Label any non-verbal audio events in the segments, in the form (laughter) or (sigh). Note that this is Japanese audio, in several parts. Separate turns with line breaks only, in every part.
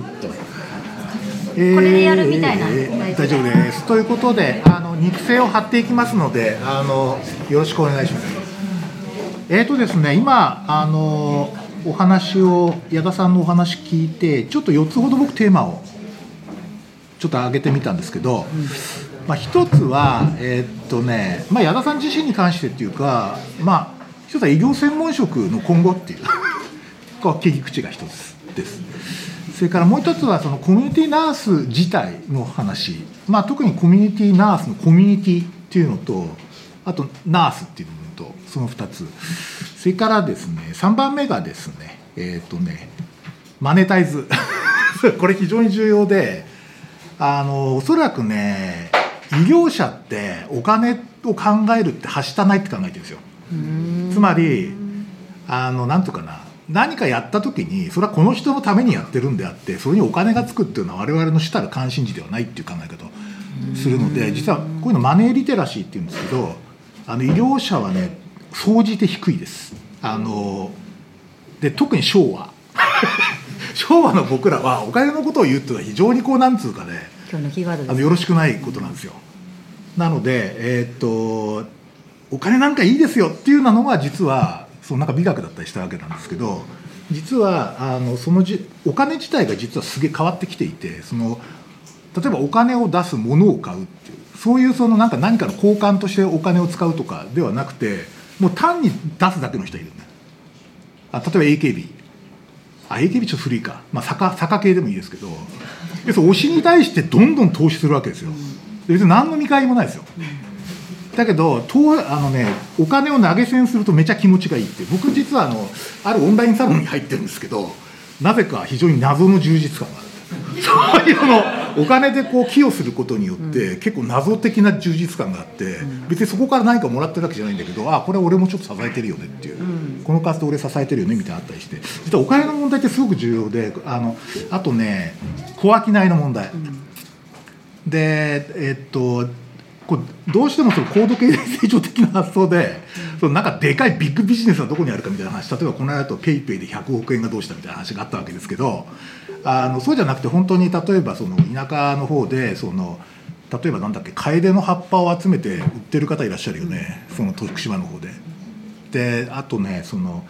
これでやるみたいな、えー、大丈夫ですということであの肉声を貼っていきますのであのよろしくお願いしますえ、ー、とですね今あのお話を矢田さんのお話聞いてちょっと4つほど僕テーマをちょっと挙げてみたんですけど、まあ、一つはえー、っとね、まあ、矢田さん自身に関してっていうかまあ一つは医療専門職の今後っていう切り口が一つです。それからもう一つはそのコミュニティナース自体の話、まあ、特にコミュニティナースのコミュニティっていうのとあとナースっていう部分とその2つ。それからですね3番目がですねえっ、ー、とねマネタイズ。(laughs) これ非常に重要であのおそらくね医療者ってお金を考えるってはしたないって考えてるんですよ。つまりあのなんとかな何かやった時にそれはこの人のためにやってるんであってそれにお金がつくっていうのは我々の主たる関心事ではないっていう考え方をするので実はこういうのマネーリテラシーっていうんですけどあの医療者はね総じて低いです。あので特に昭和 (laughs) 昭和の僕らはお金のことを言うっていうのは非常にこうなんつうかね
今日のキーワード
あのよろしくないことなんですよ。なので、えー、っとお金なんかいいですよっていうのが実はそのなんか美学だったりしたわけなんですけど実はあのそのじお金自体が実はすげえ変わってきていてその例えばお金を出すものを買うっていうそういうそのなんか何かの交換としてお金を使うとかではなくてもう単に出すだけの人いるんだあ例えば AKB あ AKB ちょっと古いか、まあ、坂坂系でもいいですけど要するに推しに対してどんどん投資するわけですよ。別に何の見返りもないですよ。だけどあの、ね、お金を投げ銭するとめちゃ気持ちがいいって僕実はあのあるオンラインサロンに入ってるんですけどなぜか非常に謎の充実感がある。そういうの。お金でこう寄与することによって、結構謎的な充実感があって、別にそこから何かもらってるわけじゃないんだけどあこれ俺もちょっと支えてるよねっていう、この活動俺支えてるよねみたいなあったりして。実はお金の問題ってすごく重要であのあとね小商いの問題、でえっとこうどうしてもその高度経済成長的な発想で、そのなんかでかいビッグビジネスはどこにあるかみたいな話例えばこの間と PayPay で100億円がどうしたみたいな話があったわけですけどあのそうじゃなくて本当に例えばその田舎の方でその例えばなんだっけカエデの葉っぱを集めて売ってる方いらっしゃるよねその徳島の方で。であとねその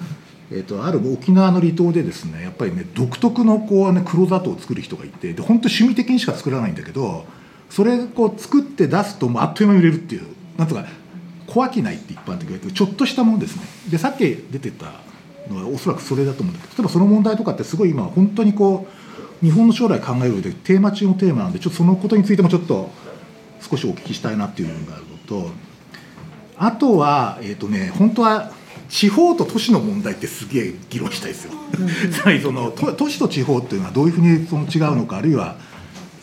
えーと、ある沖縄の離島でですねやっぱりね独特のこう、ね、黒砂糖を作る人がいてで本当趣味的にしか作らないんだけどそれを作って出すともうあっという間に売れるっていうなんとか小商いって一般的に言ちょっとしたもんですねでさっき出てたのはおそらくそれだと思うんだけど例えばその問題とかってすごい今本当にこう日本の将来考える上でテーマ中のテーマなんでちょっとそのことについてもちょっと少しお聞きしたいなっていう部分があるのとあとはえっ、ー、とね本当は地方と都市の問題ってすげえ議論したいですよ。つまりその都市と地方っていうのはどういうふうにその違うのかあるいは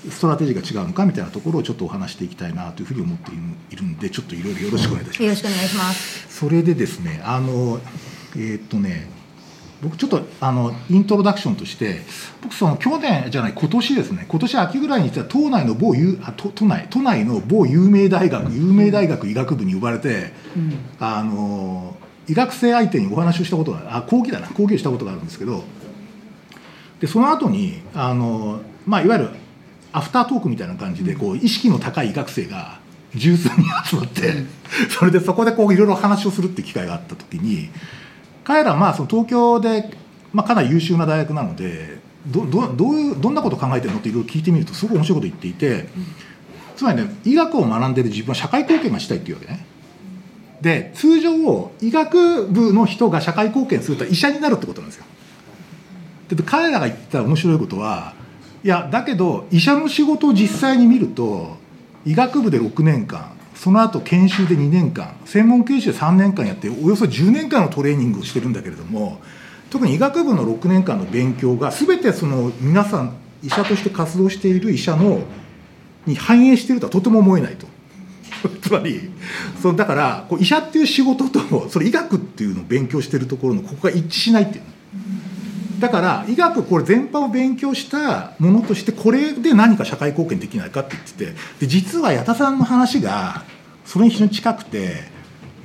ストラテジーが違うのかみたいなところをちょっとお話していきたいなというふうに思っているんでちょっといろいろよろしくお願いいたします。
よろしくお願いします
それでですねあのえー、っとね僕ちょっとあのイントロダクションとして僕その去年じゃない今年ですね今年秋ぐらいに実は都内の某あ都都内都内の某有名大学有名大学医学部に呼ばれて、うん、あの医学生相手にお話をしたことがあ講義だな講義をしたことがあるんですけどでその後にあのまあいわゆるアフタートークみたいな感じでこう意識の高い医学生が十数人集まってそれでそこでこういろいろ話をするって機会があった時に彼らまあその東京で、まあ、かなり優秀な大学なのでどどどういうどんなことを考えてるのっていろいろ聞いてみるとすごく面白いこと言っていてつまりね医学を学んでる自分は社会貢献がしたいっていうわけね。で通常医学部の人が社会貢献すると医者になるってことなんですよ。で彼らが言った面白いことはいやだけど医者の仕事を実際に見ると医学部で6年間その後研修で2年間専門研修で3年間やっておよそ10年間のトレーニングをしてるんだけれども特に医学部の6年間の勉強が全てその皆さん医者として活動している医者のに反映しているとはとても思えないと。(laughs) つまりそのだからこう医者っていう仕事とそれ医学っていうのを勉強してるところのここが一致しないっていう。だから医学これ全般を勉強したものとしてこれで何か社会貢献できないかって言っててで実は矢田さんの話がそれに非常に近くて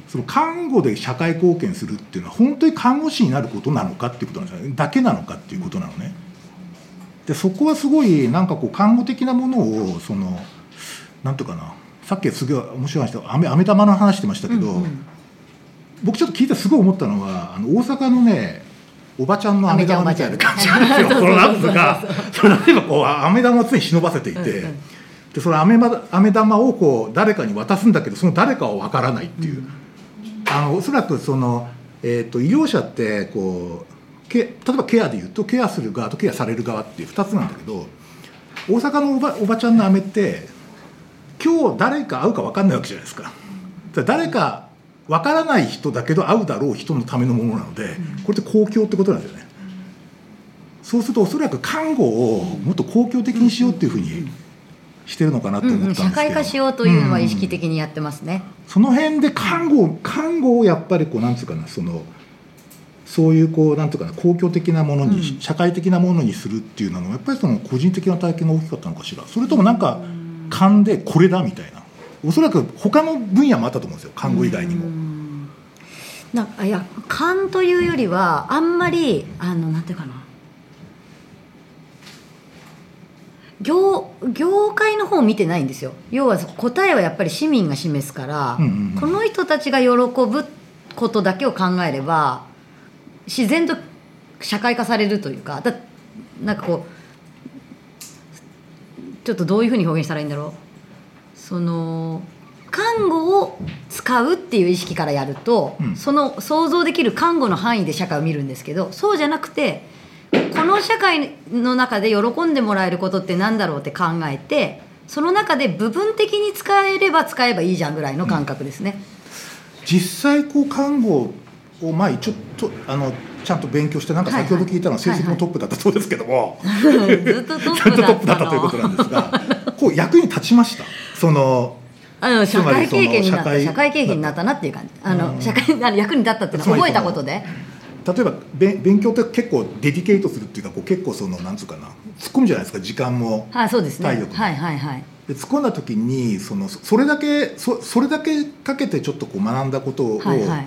その看護で社会貢献するっていうのは本当に看護師になることなのかっていうことなんですよね。だけなのかっていうことなのね。でそこはすごいなんかこう看護的なものをそのなんていうかな。さっきすげえ面白い話で飴飴玉の話してましたけど、
うんうん。
僕ちょっと聞いてすごい思ったのはあの大阪のねおばちゃんの飴玉みたいな感じなんですよ。そのなんつう
そう。そう
かその例えばこう飴玉を常に忍ばせていて、
うんうん。
でその飴ま飴玉をこう誰かに渡すんだけどその誰かは分からないっていう、あのおそらくその、えー、と医療者ってこうけ例えばケアでいうとケアする側とケアされる側っていう2つなんだけど大阪のおばおばちゃんの飴って今日誰か会うか分かんないわけじゃないですか。誰か分からない人だけど会うだろう人のためのものなのでこれって公共ってことなんですよね。そうするとおそらく看護をもっと公共的にしようっていうふうにしてるのかなって思ったんですけど、
社会化しようというのは意識
うん
的にやってますね。
その辺で看護看護をやっぱりこうなんつうかなそのそういうこうなんつうかな公共的なものに、
うん。
社会的なものにするっていうのはやっぱりその個人的な体験が大きかったのかしら。それともなんか勘でこれだみたいなおそらく他の分野もあったと思うんですよ。看護以外にも。
うん。なんかいや勘というよりはあんまりあのなんていうかな。業業界の方を見てないんですよ。要は答えはやっぱり市民が示すから、
うんうんうん。
この人たちが喜ぶことだけを考えれば自然と社会化されるというかだなんかこうちょっとどういうふうに表現したらいいんだろうその看護を使うっていう意識からやると、
うん
その想像できる看護の範囲で社会を見るんですけどそうじゃなくてこの社会の中で喜んでもらえることってなんだろうって考えてその中で部分的に使えれば使えばいいじゃんぐらいの感覚ですね。
実際こう看護をまあ一応とあのちゃんと勉強してなんか先ほど聞いたのは成績もトップだったそうですけども、(laughs)
ずっとト
ちゃんとトッ
ップだった
ということな
の
んですがこう役に立ちました？その
あの社会経験になった社会経験になったなっていう感じ。あの
うん。
社会あの役に立ったっていうのは覚えたことで。
例えばべ勉強って結構デディケートするっていうかこう結構そのなんつうかな突っ込むじゃないですか時間も体力も。
はいはいはい。
で突っ込んだ時にそのそそれだけそそれだけかけてちょっとこう学んだことを、
はいはい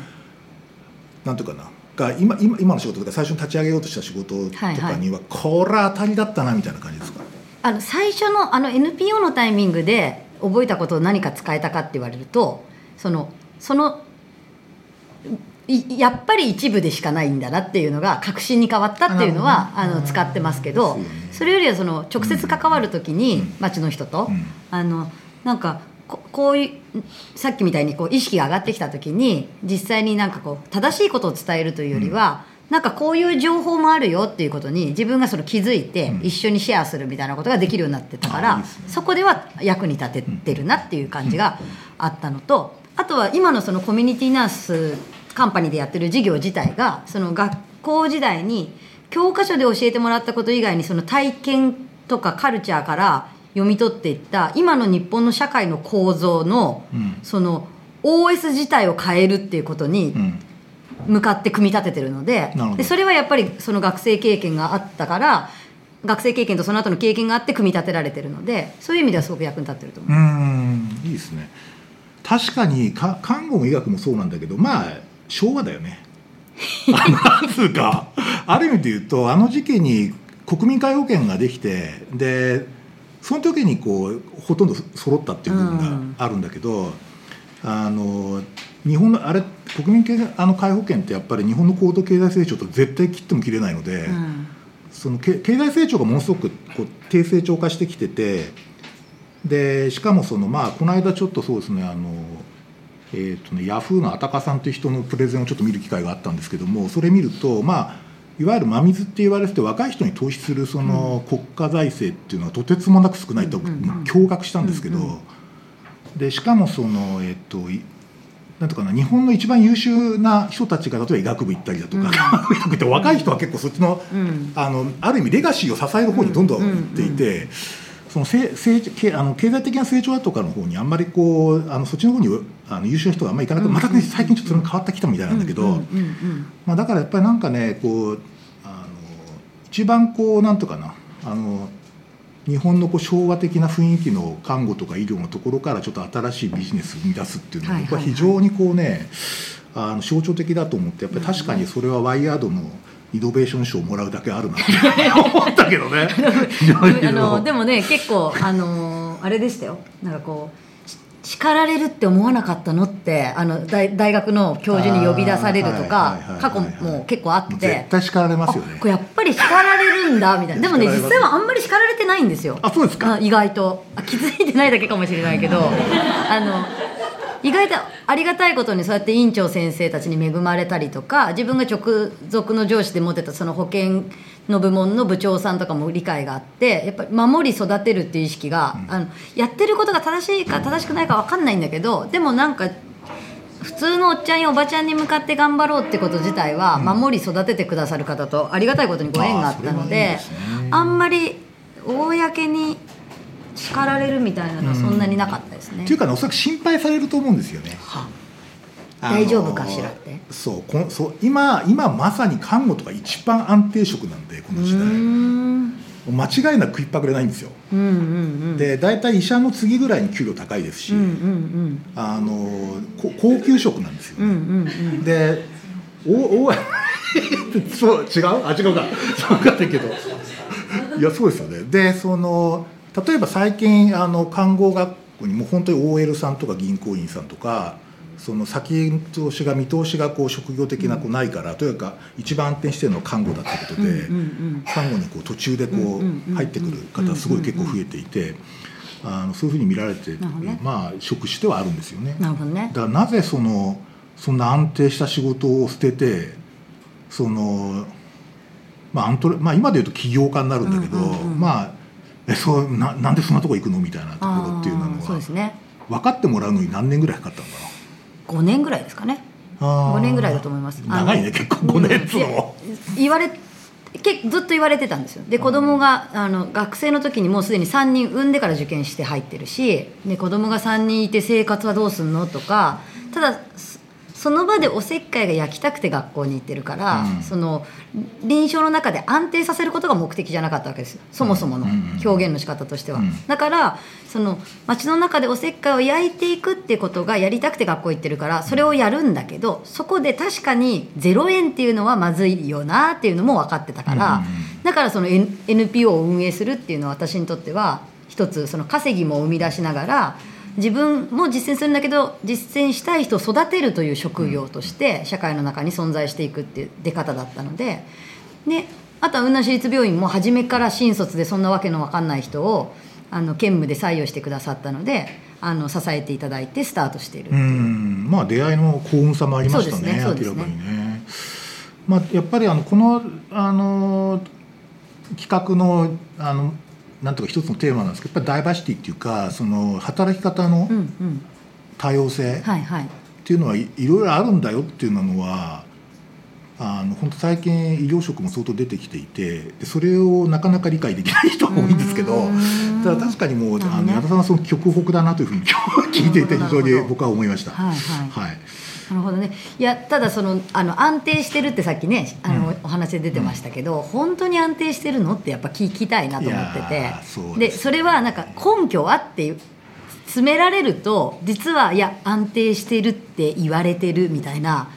なんていうかな。が今今今の仕事とか最初に立ち上げようとした仕事とかには、これは当たりだったなみたいな感じですか？
あの最初のあの NPO のタイミングで覚えたことを何か使えたかって言われるとそのそのいやっぱり一部でしかないんだなっていうのが確信に変わったっていうのはあの使ってますけどそれよりはその直接関わる時に
うん。
町の人と
うん。
あのなんかここういうさっきみたいにこう意識が上がってきた時に実際になんかこう正しいことを伝えるというよりは、なんかこういう情報もあるよっていうことに自分がその気づいて
うん。
一緒にシェアするみたいなことができるようになってたから、
あいいですね。
そこでは役に立ててるなっていう感じがあったのとあとは今のそのコミュニティナースカンパニーでやってる事業自体がその学校時代に教科書で教えてもらったこと以外にその体験とかカルチャーから読み取っていった今の日本の社会の構造の
うん。
その OS 自体を変えるっていうことに
うん。
向かって組み立ててるので
なるほど。
でそれはやっぱりその学生経験があったから学生経験とその後の経験があって組み立てられてるのでそういう意味ではすごく役に立ってると思う。
うーん。いいですね。確かにか看護も医学もそうなんだけどまあ昭和だよね。(laughs) あのなんつうか。ある意味で言うとあの時期に国民皆保険ができてでその時にこうほとんど揃ったっていう部分があるんだけど、あの日本のあれ国民系あの皆保険ってやっぱり日本の高度経済成長と絶対切っても切れないので、
うん。
そのけ経済成長がものすごくこう低成長化してきててでしかもそのまあこの間ちょっとそうですねあの、えーとね、ヤフーのあたかさんという人のプレゼンをちょっと見る機会があったんですけどもそれ見るとまあいわゆる真水って言われてて若い人に投資するその国家財政っていうのはとてつもなく少ないと驚愕したんですけど、でしかもそのえっ、といなんとかな日本の一番優秀な人たちが例えば医学部行ったりだとか、
うん。
医学部って若い人は結構そっちの
うん。
あのある意味レガシーを支える方にどんどんいっていて、そのせ成経あの経済的な成長だとかの方にあんまりこうあのそっちの方にあの優秀な人があんまりいかなくて、
うん
またね最近ちょっと変わってきたみたいなんだけど、まあ、だからやっぱりなんかねこうあの一番こうなんとかなあの日本のこう昭和的な雰囲気の看護とか医療のところからちょっと新しいビジネスを生み出すっていうのは僕は非常にこうねあの象徴的だと思ってやっぱり確かにそれはワイヤードのイノベーション賞をもらうだけあるなって思ったけどね。(laughs)
あのでもね結構あのあれでしたよ。なんかこう叱られるって思わなかったのってあの大大学の教授に呼び出されるとか過去も結構あって。
絶対叱られますよね。
これやっぱり叱られるんだみたいな。(laughs) でもね実際はあんまり叱られてないんですよ。
あそうですか？
意外と。あ気づいてないだけかもしれないけどあの意外とありがたいことにそうやって院長先生たちに恵まれたりとか自分が直属の上司で持ってたその保険の部門の部長さんとかも理解があってやっぱり守り育てるっていう意識が、うん、あのやってることが正しいか正しくないか分かんないんだけどでもなんか普通のおっちゃんやおばちゃんに向かって頑張ろうってこと自体は守り育ててくださる方とありがたいことにご縁があったのであんまり公に叱られるみたいなのはそんなになかったですね。
っていうか、ね、おそらく心配されると思うんですよね。
は大丈夫かしらって？
そうこのそう今今まさに看護とか一番安定職なんでこの時代。間違いなく食いっぱぐれないんですよ、
うんうんうん、
で大体医者の次ぐらいに給料高いですし、
うんうんうん、
あの高級職なんですよ、
ね、うんうんうん、
でおお (laughs) そう違う？あ違うか。(laughs) そうかったけど。いやそうですよね。でその例えば最近あの看護学校にも本当に OL さんとか銀行員さんとかその先通しが見通しがこう職業的なこうないから、というか一番安定してるのは看護だってことで、看護にこう途中でこう入ってくる方すごい結構増えていて。あのそういうふうに見られて、ね、まあ職種ではあるんですよね。
ね。
だからなぜそのそんな安定した仕事を捨ててそのまあアントレまあ今で言うと起業家になるんだけど、まあえそうななんでそんなとこ行くの？みたいなところっていうのは分かってもらうのに何年ぐらいかかったのかな？
5年ぐらいですかね。5年ぐらいだと思います。
長いね結構5年っつうの、
言われけずっと言われてたんですよ。で子供があの学生の時にもうすでに3人産んでから受験して入ってるしで子供が3人いて生活はどうすんのとかただその場でおせっかいが焼きたくて学校に行ってるから、うん、その臨床の中で安定させることが目的じゃなかったわけです。そもそもの表現の仕方としては、うん、だからその街の中でおせっかいを焼いていくってことがやりたくて学校行ってるからそれをやるんだけどそこで確かに0円っていうのはまずいよなっていうのも分かってたから、だからその NPO を運営するっていうのは私にとっては一つその稼ぎも生み出しながら自分も実践するんだけど実践したい人を育てるという職業として社会の中に存在していくっていう出方だったのでであとは雲南市立病院も初めから新卒でそんなわけの分かんない人をあの兼務で採用してくださったのであの支えていただいてスタートしている
うん。まあ出会いの幸運さもありましたねね。明らかにね。まあ、やっぱりあのこのあの企画のあのなんとか一つのテーマなんですけどやっぱりダイバーシティっていうかその働き方の多様性っていうのはいろいろあるんだよっていうのはあの本当最近医療職も相当出てきていてそれをなかなか理解できない人が多いんですけどただ確かにもう、あの矢田さんはその極北だなというふうに今日聞いていて非常に僕は思いました。
はい、はい。はいなるほどね。いやただそのあの安定してるってさっきねあの、うん、お話で出てましたけど、うん、本当に安定してるのってやっぱ聞きたいなと思ってて。でそれはなんか根拠はっていう詰められると実はいや安定してるって言われてるみたいな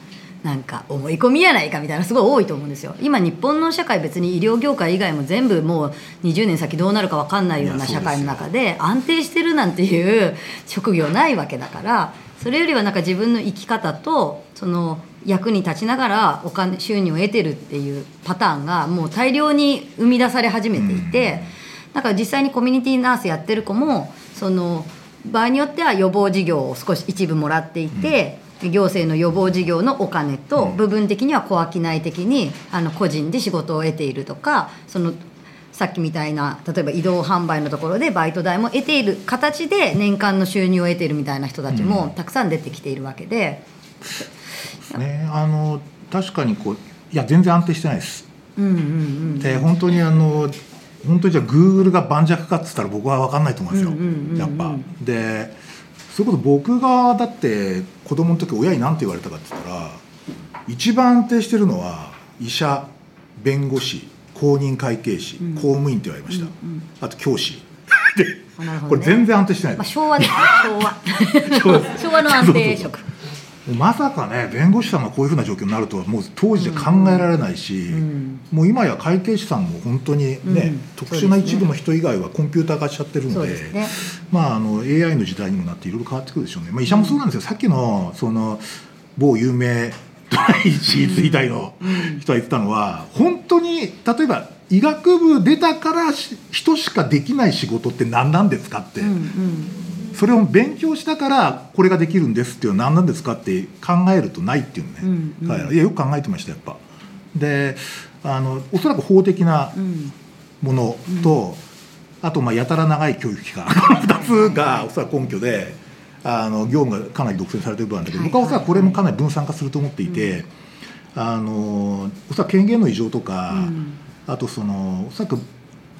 なんか思い込みやないかみたいなすごい多いと思うんですよ。今日本の社会別に医療業界以外も全部もう20年先どうなるか分かんないような社会の中で安定してるなんていう職業ないわけだからそれよりはなんか自分の生き方とその役に立ちながらお金収入を得てるっていうパターンがもう大量に生み出され始めていて、だから実際にコミュニティナースやってる子もその場合によっては予防事業を少し一部もらっていて、行政の予防事業のお金と部分的には小商い的にあの個人で仕事を得ているとかそのさっきみたいな例えば移動販売のところでバイト代も得ている形で年間の収入を得ているみたいな人たちもたくさん出てきているわけで。
うん、ね、あの確かにこういや全然安定してないです。
うんうんうん、
で本当にあの本当にじゃあグーグルが盤石かっつったら僕は分かんないと思うんですよ、うんうんうんうん、やっぱ。でそれこそ僕がだって子供の時親に何て言われたかって言ったら一番安定してるのは医者弁護士公認会計士、うん、公務員って言われました、うんうん、あと教師。(laughs) で、ね、これ全然安定してない、
まあ、昭和ですね。(laughs) 昭和。昭和の安定職。
まさかね弁護士さんがこういうふうな状況になるとはもう当時で考えられないし、
ん。
もう今や会計士さんも本当にね、
うん。
特殊な一部の人以外はコンピューター化しちゃってるので
ね。
まあ、あの AI の時代にもなっていろいろ変わってくるでしょうね、まあ、医者もそうなんですよ、さっきのその某有名第一医大の人が言ってたのは本当に例えば医学部出たからし人しかできない仕事って何なんですかって。
うんうん。
それを勉強したからこれができるんですっていうのは何なんですかって考えるとないっていうのね、
うんうん。
いやよく考えてましたやっぱ。であのおそらく法的な
うん。
ものと、あとまあやたら長い教育期間この2つがおそらく根拠であの業務がかなり独占されてる部分なんだけど、
はい
僕はおそらくこれもかなり分散化すると思っていて、あのおそらく権限の異常とか、
うん。
あとそのおそらく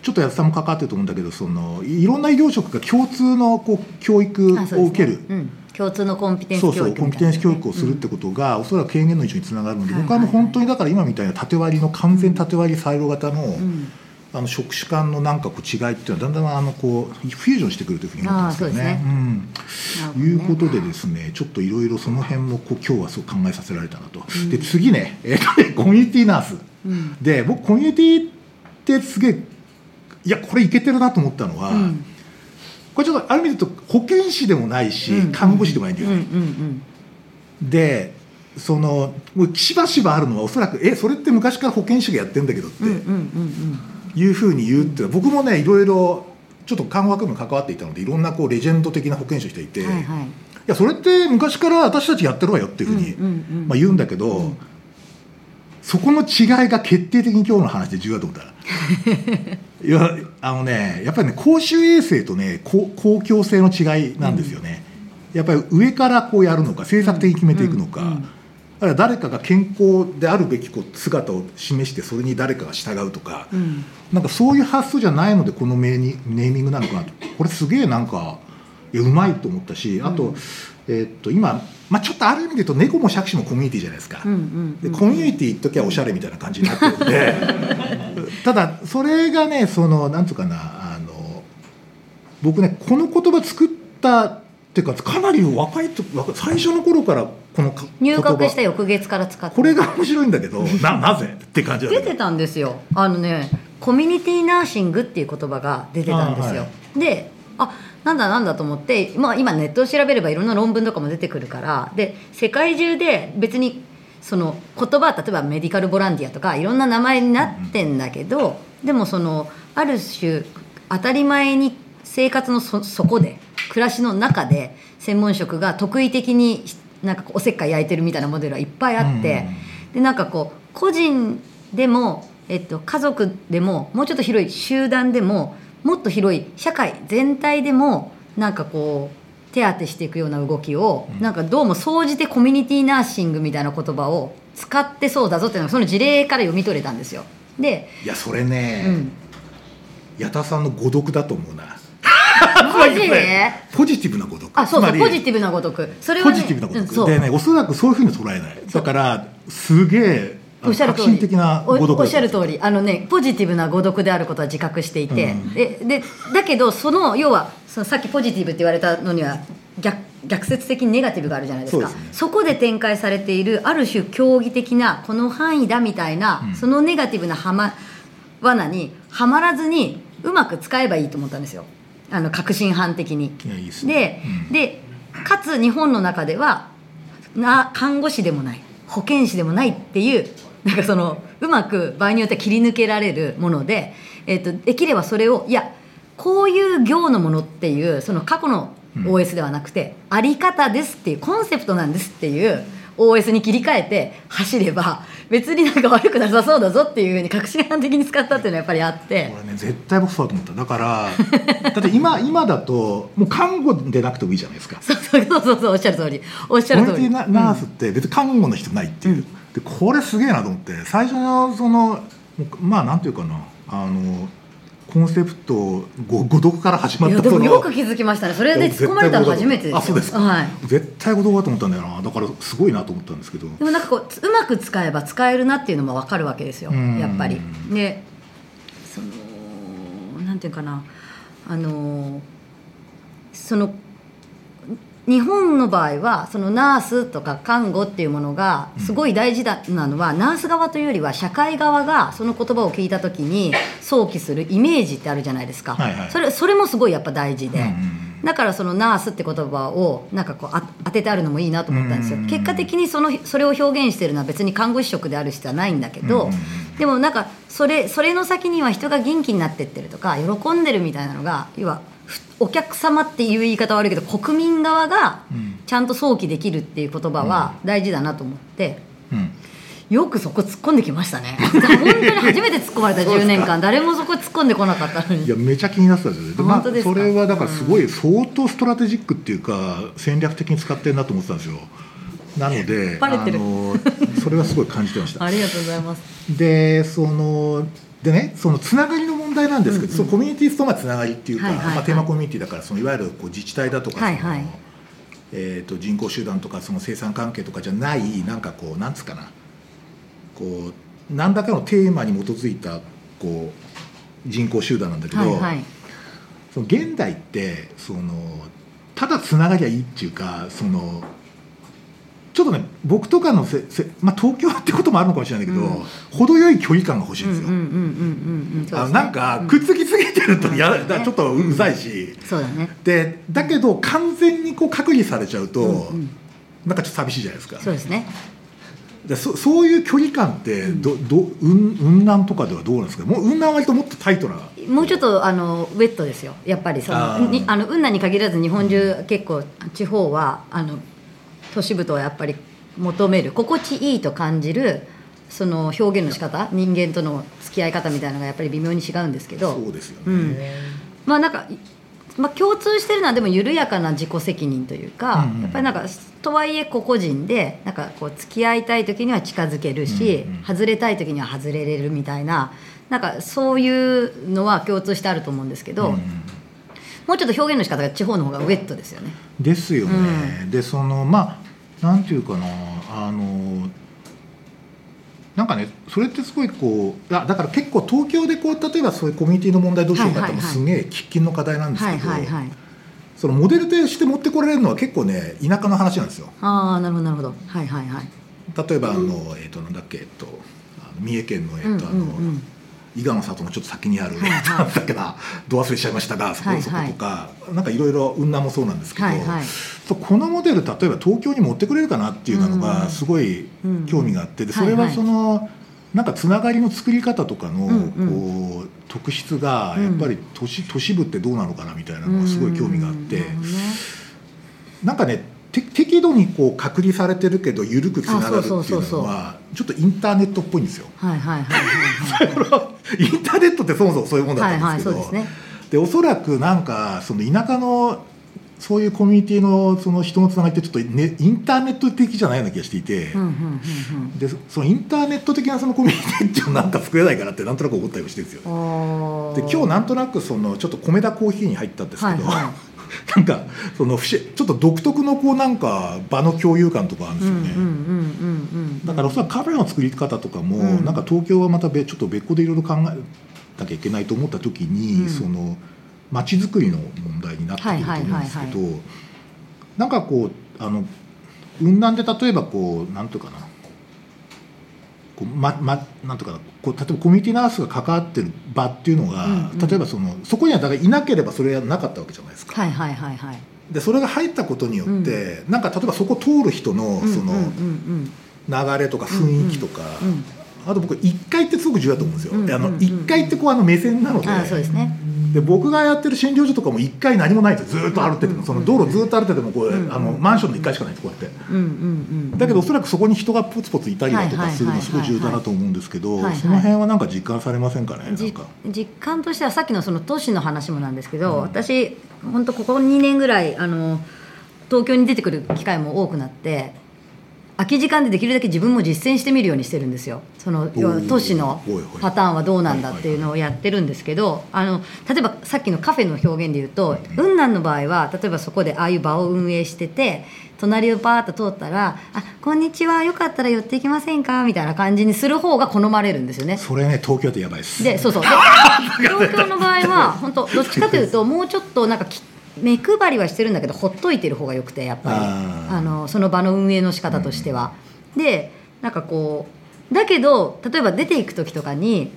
ちょっと安田も関わってると思うんだけどそのいろんな医療職が共通のこう教育を受ける。
うん、共通のコンピテンス
そう
教育
そうコンピテンス教育をするってことが、おそらく権限の異常につながるので、
はい
僕はもう
はい。はい
本当にだから今みたいな縦割りの完全縦割りサイロ型の,、
うん
あの職種間のなんかこう違いっていうのはだんだんあのこうフュージョンしてくるというふうに思ってますけどね。
ね。
いうことでですねちょっといろいろその辺もこう今日はそう考えさせられたなと、で次ね,、えーコミュニティナース、
うん。
で僕コミュニティってすげえいやこれいけてるなと思ったのは、
うん。
これちょっとある意味で言うと保健師でもないし、
うん。
看護師でもないんだよ
うんう
ね。
ん。
でそのもうしばしばあるのはおそらくえそれって昔から保健師がやってんだけどって。
うんうんうんうん
いうふうに言うって僕もねいろいろちょっと看護学部に関わっていたのでいろんなこうレジェンド的な保健師の人いて、い
うんはいはい。
やそれって昔から私たちやってるわよっていうふうに、
うんうんうん。
まあ、言うんだけど、
うん。
そこの違いが決定的に今日の話で重要だと思った (laughs) いやあのねやっぱりね公衆衛生とね公公共性の違いなんですよね、やっぱり上からこうやるのか政策的に決めていくのか、
うんうん
あるいは誰かが健康であるべきこう姿を示してそれに誰かが従うとか、
うん。
なんかそういう発想じゃないのでこのネーニネーミングなのかなと。これすげえなんかうまいと思ったしあと,、えーっと今、まあ、ちょっとある意味で言うと猫も杓子もコミュニティじゃないですか。
うんうん
でコミュニティ行っときゃおしゃれみたいな感じになってるんでただそれがねそのなんつうかなあの僕ねこの言葉作ったっていうかかなり若いと最初の頃からこのか
入学した翌月から使って
これが面白いんだけどななぜって感じだ
出てたんですよ。あのねコミュニティナーシングっていう言葉が出てたんですよ、
あは
であなんだなんだと思って、まあ、今ネットを調べればいろんな論文とかも出てくるからで世界中で別にその言葉は例えばメディカルボランティアとかいろんな名前になってんだけど、でもそのある種当たり前に生活のそそこで暮らしの中で専門職が特異的になんかおせっかい焼いてるみたいなモデルはいっぱいあって、でなんかこう個人でも、えっと、家族でももうちょっと広い集団でももっと広い社会全体でもなんかこう手当てしていくような動きを、
うん。
なんかどうも総じてコミュニティナーシングみたいな言葉を使ってそうだぞっていうのがその事例から読み取れたんですよ。で、
いやそれね、
うん、
矢田さんの誤読だと思うな
マジで
ポジティブな誤読
あそうそうポジティブなごとく。それは、ね、
ポジティブなこと、
うん
でねおそらくそういうふうに捉えない。だからすげえ
おっしゃる通り。おっしゃる
り
通り。あのねポジティブな誤読であることは自覚していて、
うん。
ででだけどその要はそのさっきポジティブって言われたのには逆逆説的にネガティブがあるじゃないですか。
そね。
そこで展開されているある種競技的なこの範囲だみたいな、
うん。
そのネガティブなはま罠にはまらずにうまく使えばいいと思ったんですよあの革新犯的に。
いやいいです
で
ね、うん。
でかつ日本の中ではな看護師でもない。保健師でもないっていうなんかそのうまく場合によっては切り抜けられるもので、えっとできればそれをいやこういう行のものっていうその過去の
うん。
OS ではなくて、あり方ですっていうコンセプトなんですっていう OS に切り替えて走れば別になんか悪くなさそうだぞっていうふうに革新犯的に使ったっていうのはやっぱりあって。
これね絶対僕そうだと思った。だから (laughs) だって今今だともう看護でなくてもいいじゃないですか。
そうそうそうそうおっしゃる通り。おっしゃる通り。
コミュニティナナースって別に看護の人ないっていう、
うん。
でこれすげえなと思って。最初のそのまあなんていうかな。あのコンセプトご誤読から始まった
もよく気づきましたね。それで突っ込まれたの初めてですよ。
あそうですか、
はい。
絶対誤読だと思ったんだよな。だからすごいなと思ったんですけど。
でもなんかこううまく使えば使えるなっていうのも分かるわけですよ。
うん。
やっぱり。でそのなんていうかな。あのその日本の場合はそのナースとか看護っていうものがすごい大事だなのは、ナース側というよりは社会側がその言葉を聞いた時に想起するイメージってあるじゃないですか、
はいはい。
それそれもすごいやっぱ大事で、
うんうん
だからそのナースって言葉をなんかこうあ当ててあるのもいいなと思ったんですよ、
うん。
結果的にそのそれを表現してるのは別に看護師職である必要はないんだけど、
うんうん。
でもなんかそれそれの先には人が元気になってってるとか喜んでるみたいなのが要はふお客様っていう言い方は悪いけど国民側が
うん。
ちゃんと想起できるっていう言葉は大事だなと思って。
うん。
よくそこ突っ込んできましたね。(laughs) 本当に初めて突っ込まれた10年間誰もそこ突っ込んでこなかったのに。
いやめちゃ気になってたんですよ。まあ
本当ですか？
それはだからすごい相当ストラテジックっていうか戦略的に使ってるなと思ってたんですよ。なので
バレてる。
あのそれはすごい感じてました。(laughs)
ありがとうございます。
でそのでねそのつながりの問題なんですけど、そのコミュニティとまあつながりっていうか、
はいはいはい。
まあ、テーマコミュニティだからそのいわゆるこう自治体だとかその、
はいはい
えー、と人口集団とかその生産関係とかじゃないなんかこうなんつうかな。こう何らかのテーマに基づいたこう人口集団なんだけど、
はいはい。
その現代ってそのただつながりゃいいっていうかそのちょっとね僕とかのせせ、まあ、東京ってこともあるのかもしれないけど、
うん。
程よい距離感が欲しいんですよ。
うんうんうんうんうんうんそうですね。
あのなんかくっつきすぎてるとやだちょっとうざいし、
そうだね。
でだけど完全にこう隔離されちゃうと、
うんうん。
なんかちょっと寂しいじゃないですか。
そうですね。
でそそういう距離感ってど、ど雲雲南とかではどうなんですか？もう雲南は割ともっとタイトな。
もうちょっとあのウェットですよ。やっぱりそのにあの雲南に限らず日本中結構地方はあの都市部とはやっぱり求める心地いいと感じるその表現の仕方人間との付き合い方みたいなのがやっぱり微妙に違うんですけど。
そうですよね、
うん。まあなんか、まあ、共通してるのはでも緩やかな自己責任というか、
うんうん。
やっぱりなんかとはいえ個々人でなんかこう付き合いたい時には近づけるし、
うんうん。
外れたい時には外れれるみたいななんかそういうのは共通してあると思うんですけど、
うんうん
もうちょっと表現の仕方が地方の方がウェットですよね。
ですよね、でそのまあなんていうかなあのなんかねそれってすごいこうあだから結構東京でこう例えばそういうコミュニティの問題どうしようかっても
はいはいはい
すげえ喫緊の課題なんです
はい
けど、
はいはい。
そのモデルとして持ってこられるのは結構ね田舎の話なんですよ
ああなるほどなるほど。はいはいはい。
例えばあの、えっ、となんだっけえっとあの三重県のえっ、と、あの、
うんうんうん
伊賀の里のちょっと先にある、
はいは
だっけなど忘れしちゃいましたがそこ,、
はいはい。
そことか。なんかいろいろ雲南もそうなんですけど、
はいはい。
このモデル例えば東京に持ってくれるかなっていうの
うん。
がすごい
うん
興味があってで
はいはい。
それはその、なんかつながりの作り方とかの、
うんうん。
こう特質がやっぱり都市都市部ってどうなのかなみたいなのがすごい興味があって、
うん。なるほどね。
なんかねて適度にこう隔離されてるけど緩くつながるってい
う
のはちょっとインターネットっぽいんですよ。
はいはいはい。(laughs)
インターネットってそもそもそういうもんだったんですけど、
はいはいですね
でおそらくなんかその田舎のそういうコミュニティのその人のつながりってちょっと、ね、インターネット的じゃないような気がしていて、
うんうんうんうん。
でそのインターネット的なそのコミュニティっていうのなんか作れないかなってなんとなく思ったりもしてるんですよ。で今日なんとなくそのちょっと米田コーヒーに入ったんですけど、
はいは (laughs)
なんかそのちょっと独特のこうなんか場の共有感とかあるんですよね。だからおそらくカフェの作り方とかも、
うん。
なんか東京はまた別ちょっと別個でいろいろ考えなきゃいけないと思った時に、
うん。
その街づくりの問題になってくると思うんですけど、
はい。
なんかこうあの雲南で例えばこうなんとかなこうままなんとかなこう例えばコミュニティナースが関わってる場っていうのが、
うんうん。
例えばそのそこにはだからいなければそれはなかったわけじゃないですか。
はいはいはいはい。
でそれが入ったことによって、なんか例えばそこ通る人のその、
うんうんうん。
流れとか雰囲気とか、
うんうん
あと僕1階ってすごく重要だと思うんですよ、
うん
であの
うんうん。
1階ってこうあの目線なので。
ああそうですね
で僕がやってる診療所とかも1階何もないんですよずーっと歩ってても、
うん。
その道路ずーっと歩っててもこう、
うん。
あのマンションの1階しかないこうやって。
うんうんうん
だけどおそらくそこに人がポツポツいたりだとかするのすごい重要だなと思うんですけどその辺はなんか実感されませんかね
実感としてはさっきのその都市の話もなんですけど、私本当ここ2年ぐらいあの東京に出てくる機会も多くなって空き時間でできるだけ自分も実践してみるようにしてるんですよ。その都市のパターンはどうなんだっていうのをやってるんですけどあの例えばさっきのカフェの表現で言うと雲南の場合は例えばそこでああいう場を運営してて隣をパーッと通ったら「あこんにちはよかったら寄っていきませんか?」みたいな感じにする方が好まれるんですよね。
それね東京ってやばいです。
でそうそう。(laughs) で東京の場合は本当どっちかというと (laughs) もうちょっとなんかき目配りはしてるんだけどほっといてる方がよくてやっぱり。
あ
のその場の運営の仕方としては。でなんかこうだけど例えば出ていく時とかに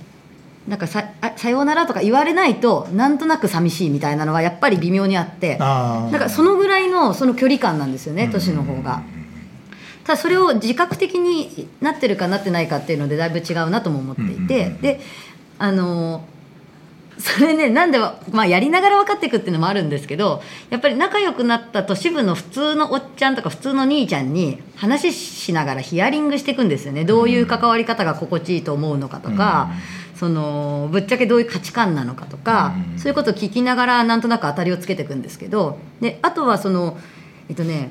なんかさあさようならとか言われないとなんとなく寂しいみたいなのはやっぱり微妙にあってなんかそのぐらいのその距離感なんですよね
うん。
年の方が。ただそれを自覚的になってるかなってないかっていうのでだいぶ違うなとも思っていて、
うんうんうん。
であのそれねなんでまあやりながら分かっていくっていうのもあるんですけどやっぱり仲良くなった都市部の普通のおっちゃんとか普通の兄ちゃんに話しながらヒアリングしていくんですよね。どういう関わり方が心地いいと思うのかとか、そのぶっちゃけどういう価値観なのかとか、
うん。
そういうことを聞きながらなんとなく当たりをつけていくんですけどであとはそのえっとね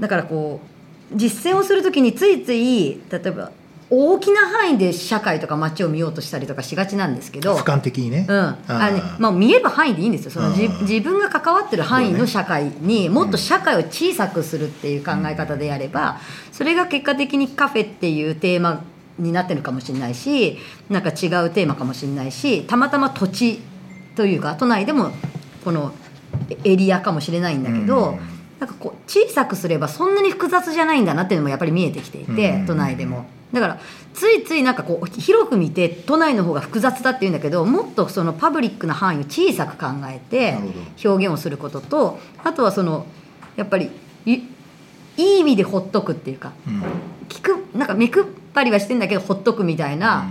だからこう実践をするときについつい例えば大きな範囲で社会とか街を見ようとしたりとかしがちなんですけど
俯瞰的にね、
うん、あのねまあ、見える範囲でいいんですよ。そのじ
うん。
自分が関わってる範囲の社会にもっと社会を小さくするっていう考え方でやればそれが結果的にカフェっていうテーマになってるかもしれないしなんか違うテーマかもしれないしたまたま土地というか都内でもこのエリアかもしれないんだけど、
うん
なんかこう小さくすればそんなに複雑じゃないんだなっていうのもやっぱり見えてきていて、
うん。
都内でも。だからついついなんかこう広く見て都内の方が複雑だっていうんだけどもっとそのパブリックな範囲を小さく考えて表現をすることとあとはそのやっぱりいいい意味でほっとくっていうか
うん。
聞くなんか目配りはしてんだけどほっとくみたいな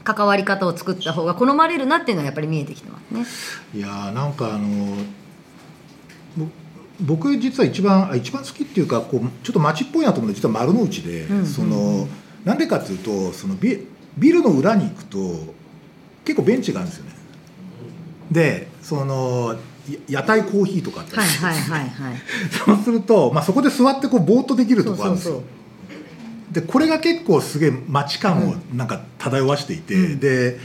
う
関わり方を作った方が好まれるなっていうのはやっぱり見えてきてますね。
んいやーなんかあのぼ僕実は一番あ一番好きっていうかこうちょっと街っぽいなと思うのは実は丸の内で、
うん
そのなんでかっていうとそのビビルの裏に行くと結構ベンチがあるんですよね。でそのや屋台コーヒーとかあったりして
はいはいはいはい。(laughs)
そうすると、まあ、そこで座ってこうぼーっとできる
そ
とこあるんですよ。
うそうそう。
でこれが結構すげえ街感をなんか漂わしていて、
うん。
で、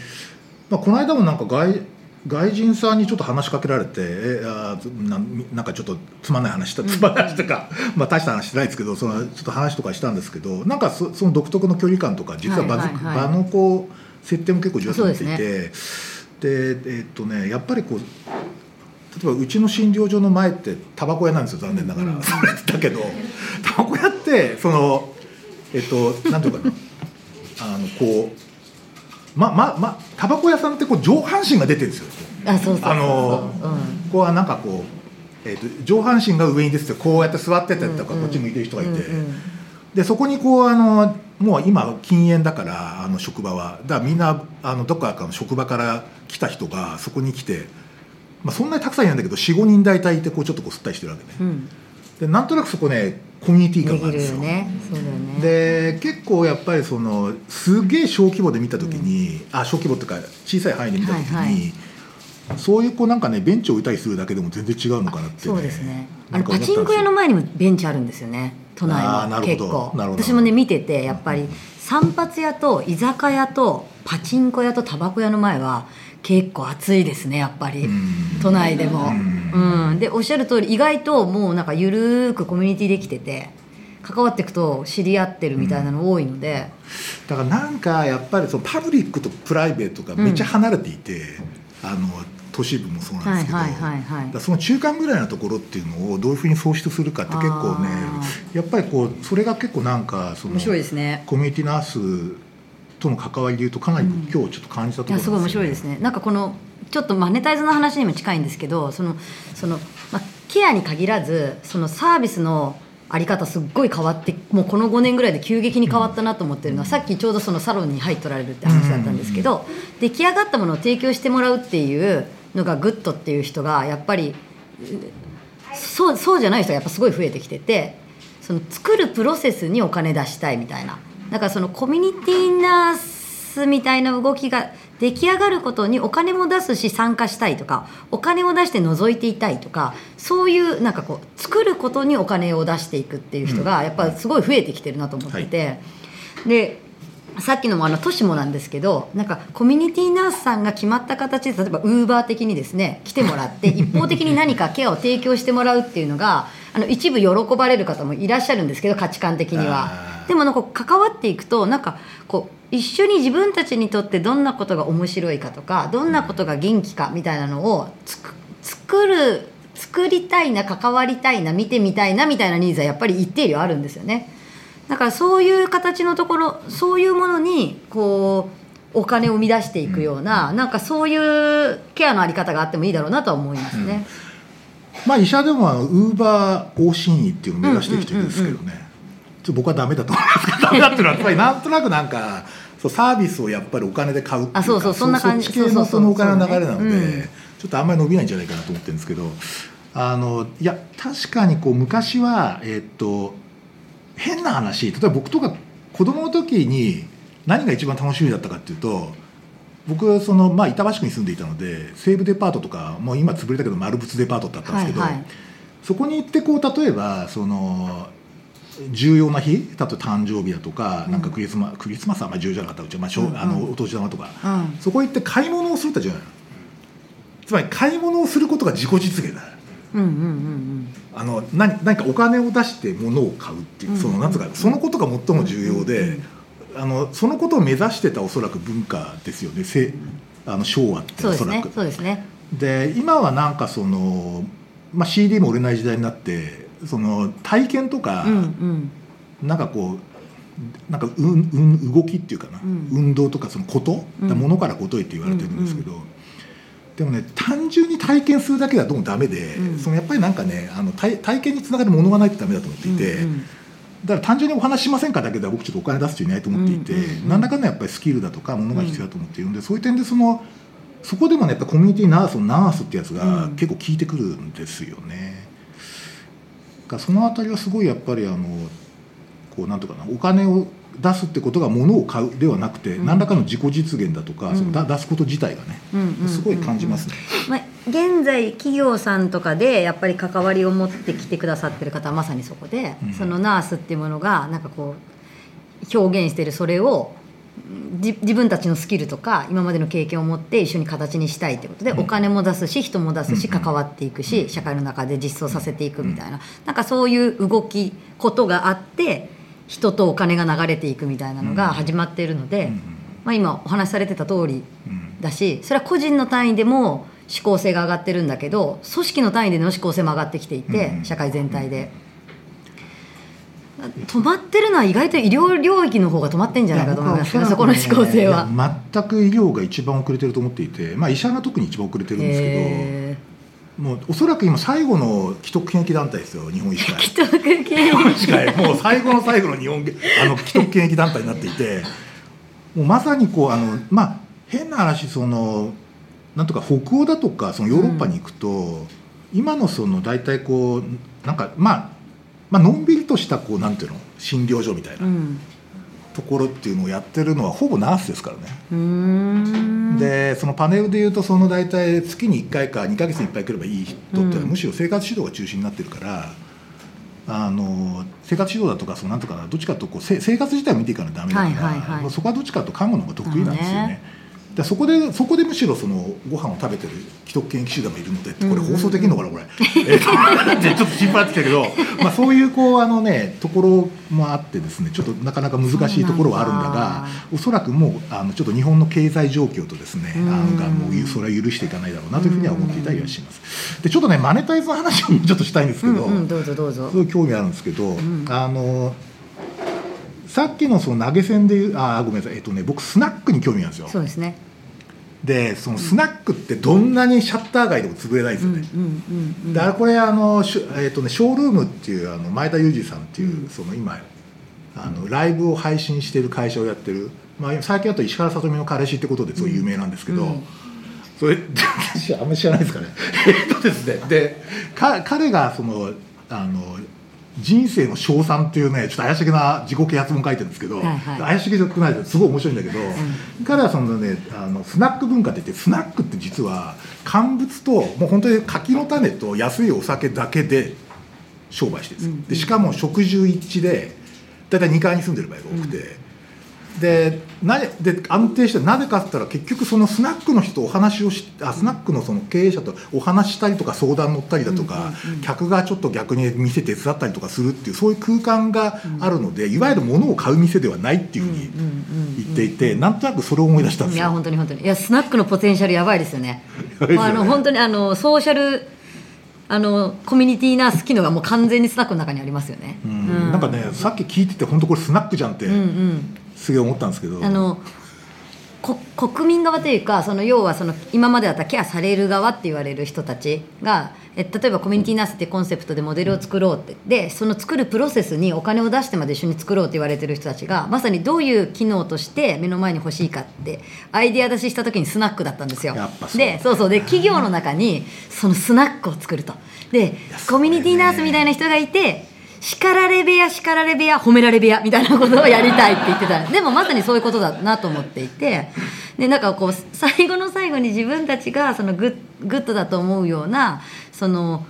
まあ、この間もなんか外外人さんにちょっと話しかけられてえあーななんかちょっとつまんない話したつまんない話とか、まあ大した話してないですけどそのちょっと話とかしたんですけどなんかそその独特の距離感とか実は場,、
はいはいはい
場のこう設定も結構重要だと思っていて
そう
で,、えーっとねやっぱりこう例えばうちの診療所の前ってタバコ屋なんですよ残念ながら、
うん。
それだけどタバコ屋ってそのえっとなんていうかな。あのこうまままタバコ屋さんってこう上半身が出てるんですよ。
あそうそう。
あの
うん。
ここはなんかこう、えっと上半身が上に出ててこうやって座ってたりとか、
うんうん。
こっち向いてる人がいて、
うんうん。
でそこにこうあのもう今禁煙だからあの職場は。だからみんなあのどっかかの職場から来た人がそこに来て、まあ、そんなにたくさんいないんだけど45人大体いてこうちょっとこう吸ったりしてるわけね、
うん。
でなんとなくそこねコミュニティ感があるんですよ。
るよね。ね。
で結構やっぱりそのすげえ小規模で見た時に、あ小規模っていうか小さい範囲で見た時に、
はいはい。
そういうこうなんかねベンチを置いたりするだけでも全然違うのかなって、
そうですね。あのパチンコ屋の前にもベンチあるんですよね。都内
あーな
も結構。
なるほど。
私もね見ててやっぱり散髪屋と居酒屋とパチンコ屋とタバコ屋の前は結構暑いですねやっぱり。
うん。
都内でも。
う
うん。でおっしゃる通り意外ともうなんかゆるーくコミュニティできてて関わっていくと知り合ってるみたいなの多いので、
だからなんかやっぱりそのパブリックとプライベートがめっちゃ離れていて、あの都市部もそうなんですけど、
はいはいはいはい。
その中間ぐらいのところっていうのをどういうふうに創出するかって結構ね
あ
やっぱりこうそれが結構なんかその
面白いですね。
コミュニティナースとの関わりでいうとかなり今日ちょっと感じたところなん
いやすごい面白いですね。なんかこのちょっとマネタイズの話にも近いんですけどそのその、まあ、ケアに限らずそのサービスのあり方すっごい変わってもうこの5年ぐらいで急激に変わったなと思ってるのは、さっきちょうどそのサロンに入っとられるって話だったんですけど、出来上がったものを提供してもらうっていうのが good っていう人がやっぱりそうそうじゃない人がやっぱすごい増えてきててその作るプロセスにお金出したいみたいなだからそのコミュニティナースみたいな動きが出来上がることにお金も出すし参加したいとかお金を出して覗いていたいとかそういうなんかこう作ることにお金を出していくっていう人がやっぱすごい増えてきてるなと思ってて、でさっきのもあの都市もなんですけどなんかコミュニティナースさんが決まった形で例えばウーバー的にですね来てもらって (laughs) 一方的に何かケアを提供してもらうっていうのがあの一部喜ばれる方もいらっしゃるんですけど価値観的にはでもなんか関わっていくとなんかこう一緒に自分たちにとってどんなことが面白いかとかどんなことが元気かみたいなのをつくつ作る作りたいな関わりたいな見てみたいなみたいなニーズはやっぱり一定量あるんですよね。だからそういう形のところそういうものにこうお金を生み出していくような、うん、なんかそういうケアのあり方があってもいいだろうなとは思いますね、
うん、まあ医者でもウーバー往診医っていうのを目指してきてるんですけどね、ちょっと僕はダメだと思いますけどダメだっていうのはやっぱりなんとなくなんかそうサービスをやっぱりお金で買うっていうか
あそうそうそんな感じ
そっち系のそのお金の流れなので、ちょっとあんまり伸びないんじゃないかなと思ってるんですけどあのいや確かにこう昔はえー、っと変な話例えば僕とか子供の時に何が一番楽しみだったかっていうと僕その、まあ、板橋区に住んでいたので西武デパートとかもう今潰れたけど丸物デパートだったんですけど、はいはい、そこに行ってこう例えばその重要な日？例えば誕生日だとか、うん、なんかクリスマクリスマスはあんまり重要じゃなかったうちは、まあうんうん、あのお年玉とか、うん、そこ行って買い物をするってじゃないつまり買い物をすることが自己実現だ、うんうんうんうん。あの何何かお金を出して物を買うっていう、そのなんつうかそのことが最も重要で、あのそのことを目指してたおそらく文化ですよね。せあの昭和っておそらく。
そうですね。
で今はなんかその、まあ、CD も売れない時代になってその体験とか、うんうん、なんかこうなんかう、うん、動きっていうかな、うん、運動とかそのこと、うん、ものからことへって言われてるんですけど。うんうんでもね単純に体験するだけではどうもダメで、うん、そのやっぱりなんかねあの体体験につながるものがないとダメだと思っていて、うんうん、だから単純にお話しませんかだけでは僕ちょっとお金出す人いないと思っていて、うんうんうん、何らかのやっぱりスキルだとかものが必要だと思っているので、うん、そういう点でそのそこでもねやっぱコミュニティナースのナースってやつが結構効いてくるんですよね。うん、その辺りはすごいやっぱりあのこうなんとかなお金を出すってことが物を買うではなくて、うん、何らかの自己実現だとか、うん、その出すこと自体がね、すごい感じますね。
まあ、現在企業さんとかでやっぱり関わりを持ってきてくださってる方はまさにそこで、うん、そのナースっていうものがなんかこう表現してるそれを自分たちのスキルとか今までの経験を持って一緒に形にしたいってことで、お金も出すし人も出すし関わっていくし、社会の中で実装させていくみたいな、なんかそういう動きことがあって人とお金が流れていくみたいなのが始まっているので、まあ、今お話しされてた通りだしそれは個人の単位でも思考性が上がってるんだけど組織の単位での思考性も上がってきていて社会全体で。止まってるのは意外と医療領域の方が止まってんじゃないかと思いますね、そこの思考性は。
全く医療が一番遅れてると思っていて、まあ、医者が特に一番遅れてるんですけど。もうおそらく今最後の既得権益団体ですよ日本医師会 (laughs)
既得権益
会もう最後の最後の日本 (laughs) あの既得権益団体になっていてもうまさにこうあのまあ変な話そのなんとか北欧だとかそのヨーロッパに行くと、うん、今のその大体こうなんかまあまあのんびりとしたこうなんていうの診療所みたいな、うんところっていうのをやってるのはほぼナースですからね。でそのパネルでいうとその大体月に1回か2か月に1回来ればいい人っていうのはむしろ生活指導が中心になってるから。あの生活指導だとかそのなんとかどっちかとこう生活自体を見ていかないとダメだから、はいはいはい、そこはどっちかと看護の方が得意なんですよね。でそこでそこでむしろそのご飯を食べてる既得権益集団もいるのでこれ放送できるのかなこれ、(laughs) えー、ちょっと心配になってきたけど、まあ、そういうこうあのねところもあってですねちょっとなかなか難しいところはあるんだがおそらくもうあのちょっと日本の経済状況とですねあのがもうそれは許していかないだろうなというふうには思っていたりはします。でちょっとねマネタイズの話をちょっとしたいんですけど、うんうん、どうぞどうぞ。すごい興味あるんですけど、うん、あのさっきのその投げ銭でいうあごめんなさい。えっとね僕スナックに興味あるんですよ。
そうですね
でそのスナックってどんなにシャッター街でも潰れないですよね、だからこれあの、えーとね、ショールームっていうあの前田裕二さんっていう、うん、その今あのライブを配信している会社をやってる、まあ、最近だと石原さとみの彼氏ってことですごい有名なんですけど、うん、それ私あんまり知らないですかね。(laughs) えっとですね。でか彼がそのあの人生の称賛っていうねちょっと怪しげな自己啓発本書いてるんですけど、はいはい、怪しげじゃないですごい面白いんだけど、うん、彼はそのねあのスナック文化って言ってスナックって実は乾物ともう本当に柿の種と安いお酒だけで商売してるんです、うん、でしかも食住一致で大体2階に住んでる場合が多くて。うんでなで安定してなぜかって言ったら結局そのスナックの人とお話をしあスナックのその経営者とお話したりとか相談乗ったりだとか、客がちょっと逆に店手伝ったりとかするっていうそういう空間があるので、うん、いわゆる物を買う店ではないっていうふうに言っていて、うん、なんとなくそれを思い出したんですよ。
いや本当に本当に。いやスナックのポテンシャルやばいですよね。(laughs) あの本当にあのソーシャルあのコミュニティナース機能がもう完全にスナックの中にありますよね。
うん
うん。
なんかねさっき聞いてて本当これスナックじゃんって
うんうん
すげえ思ったんですけど、
あのこ国民側というかその要はその今までだったらケアされる側って言われる人たちがえ例えばコミュニティナースってコンセプトでモデルを作ろうって。でその作るプロセスにお金を出してまで一緒に作ろうって言われてる人たちがまさにどういう機能として目の前に欲しいかってアイデア出しした時にスナックだったんですよ。
そう。
でそうそう。で企業の中にそのスナックを作ると。でコミュニティナースみたいな人がいて叱られ部屋叱られ部屋褒められ部屋みたいなことをやりたいって言ってた (laughs) でもまさにそういうことだなと思っていてでなんかこう最後の最後に自分たちがそのグッ good だと思うようなその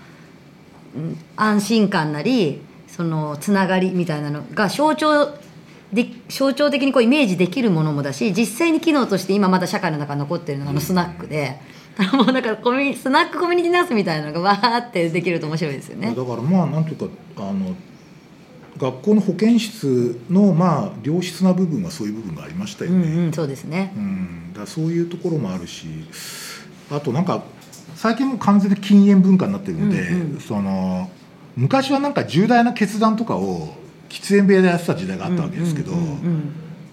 うん安心感なりそのつながりみたいなのが象徴で象徴的にこうイメージできるものもだし実際に機能として今まだ社会の中に残ってるのがあのスナックで。もうだからコミスナックコミュニティナースみたいなのがわーってできると面白いですよね。
だからまあなんていうかあの学校の保健室のまあ良質な部分はそういう部分がありましたよね。
うんうん、そうですね。
うん、だそういうところもあるしあとなんか最近もう完全に禁煙文化になってるので、
うんうん
その昔はなんか重大な決断とかを喫煙部屋でやってた時代があったわけですけど、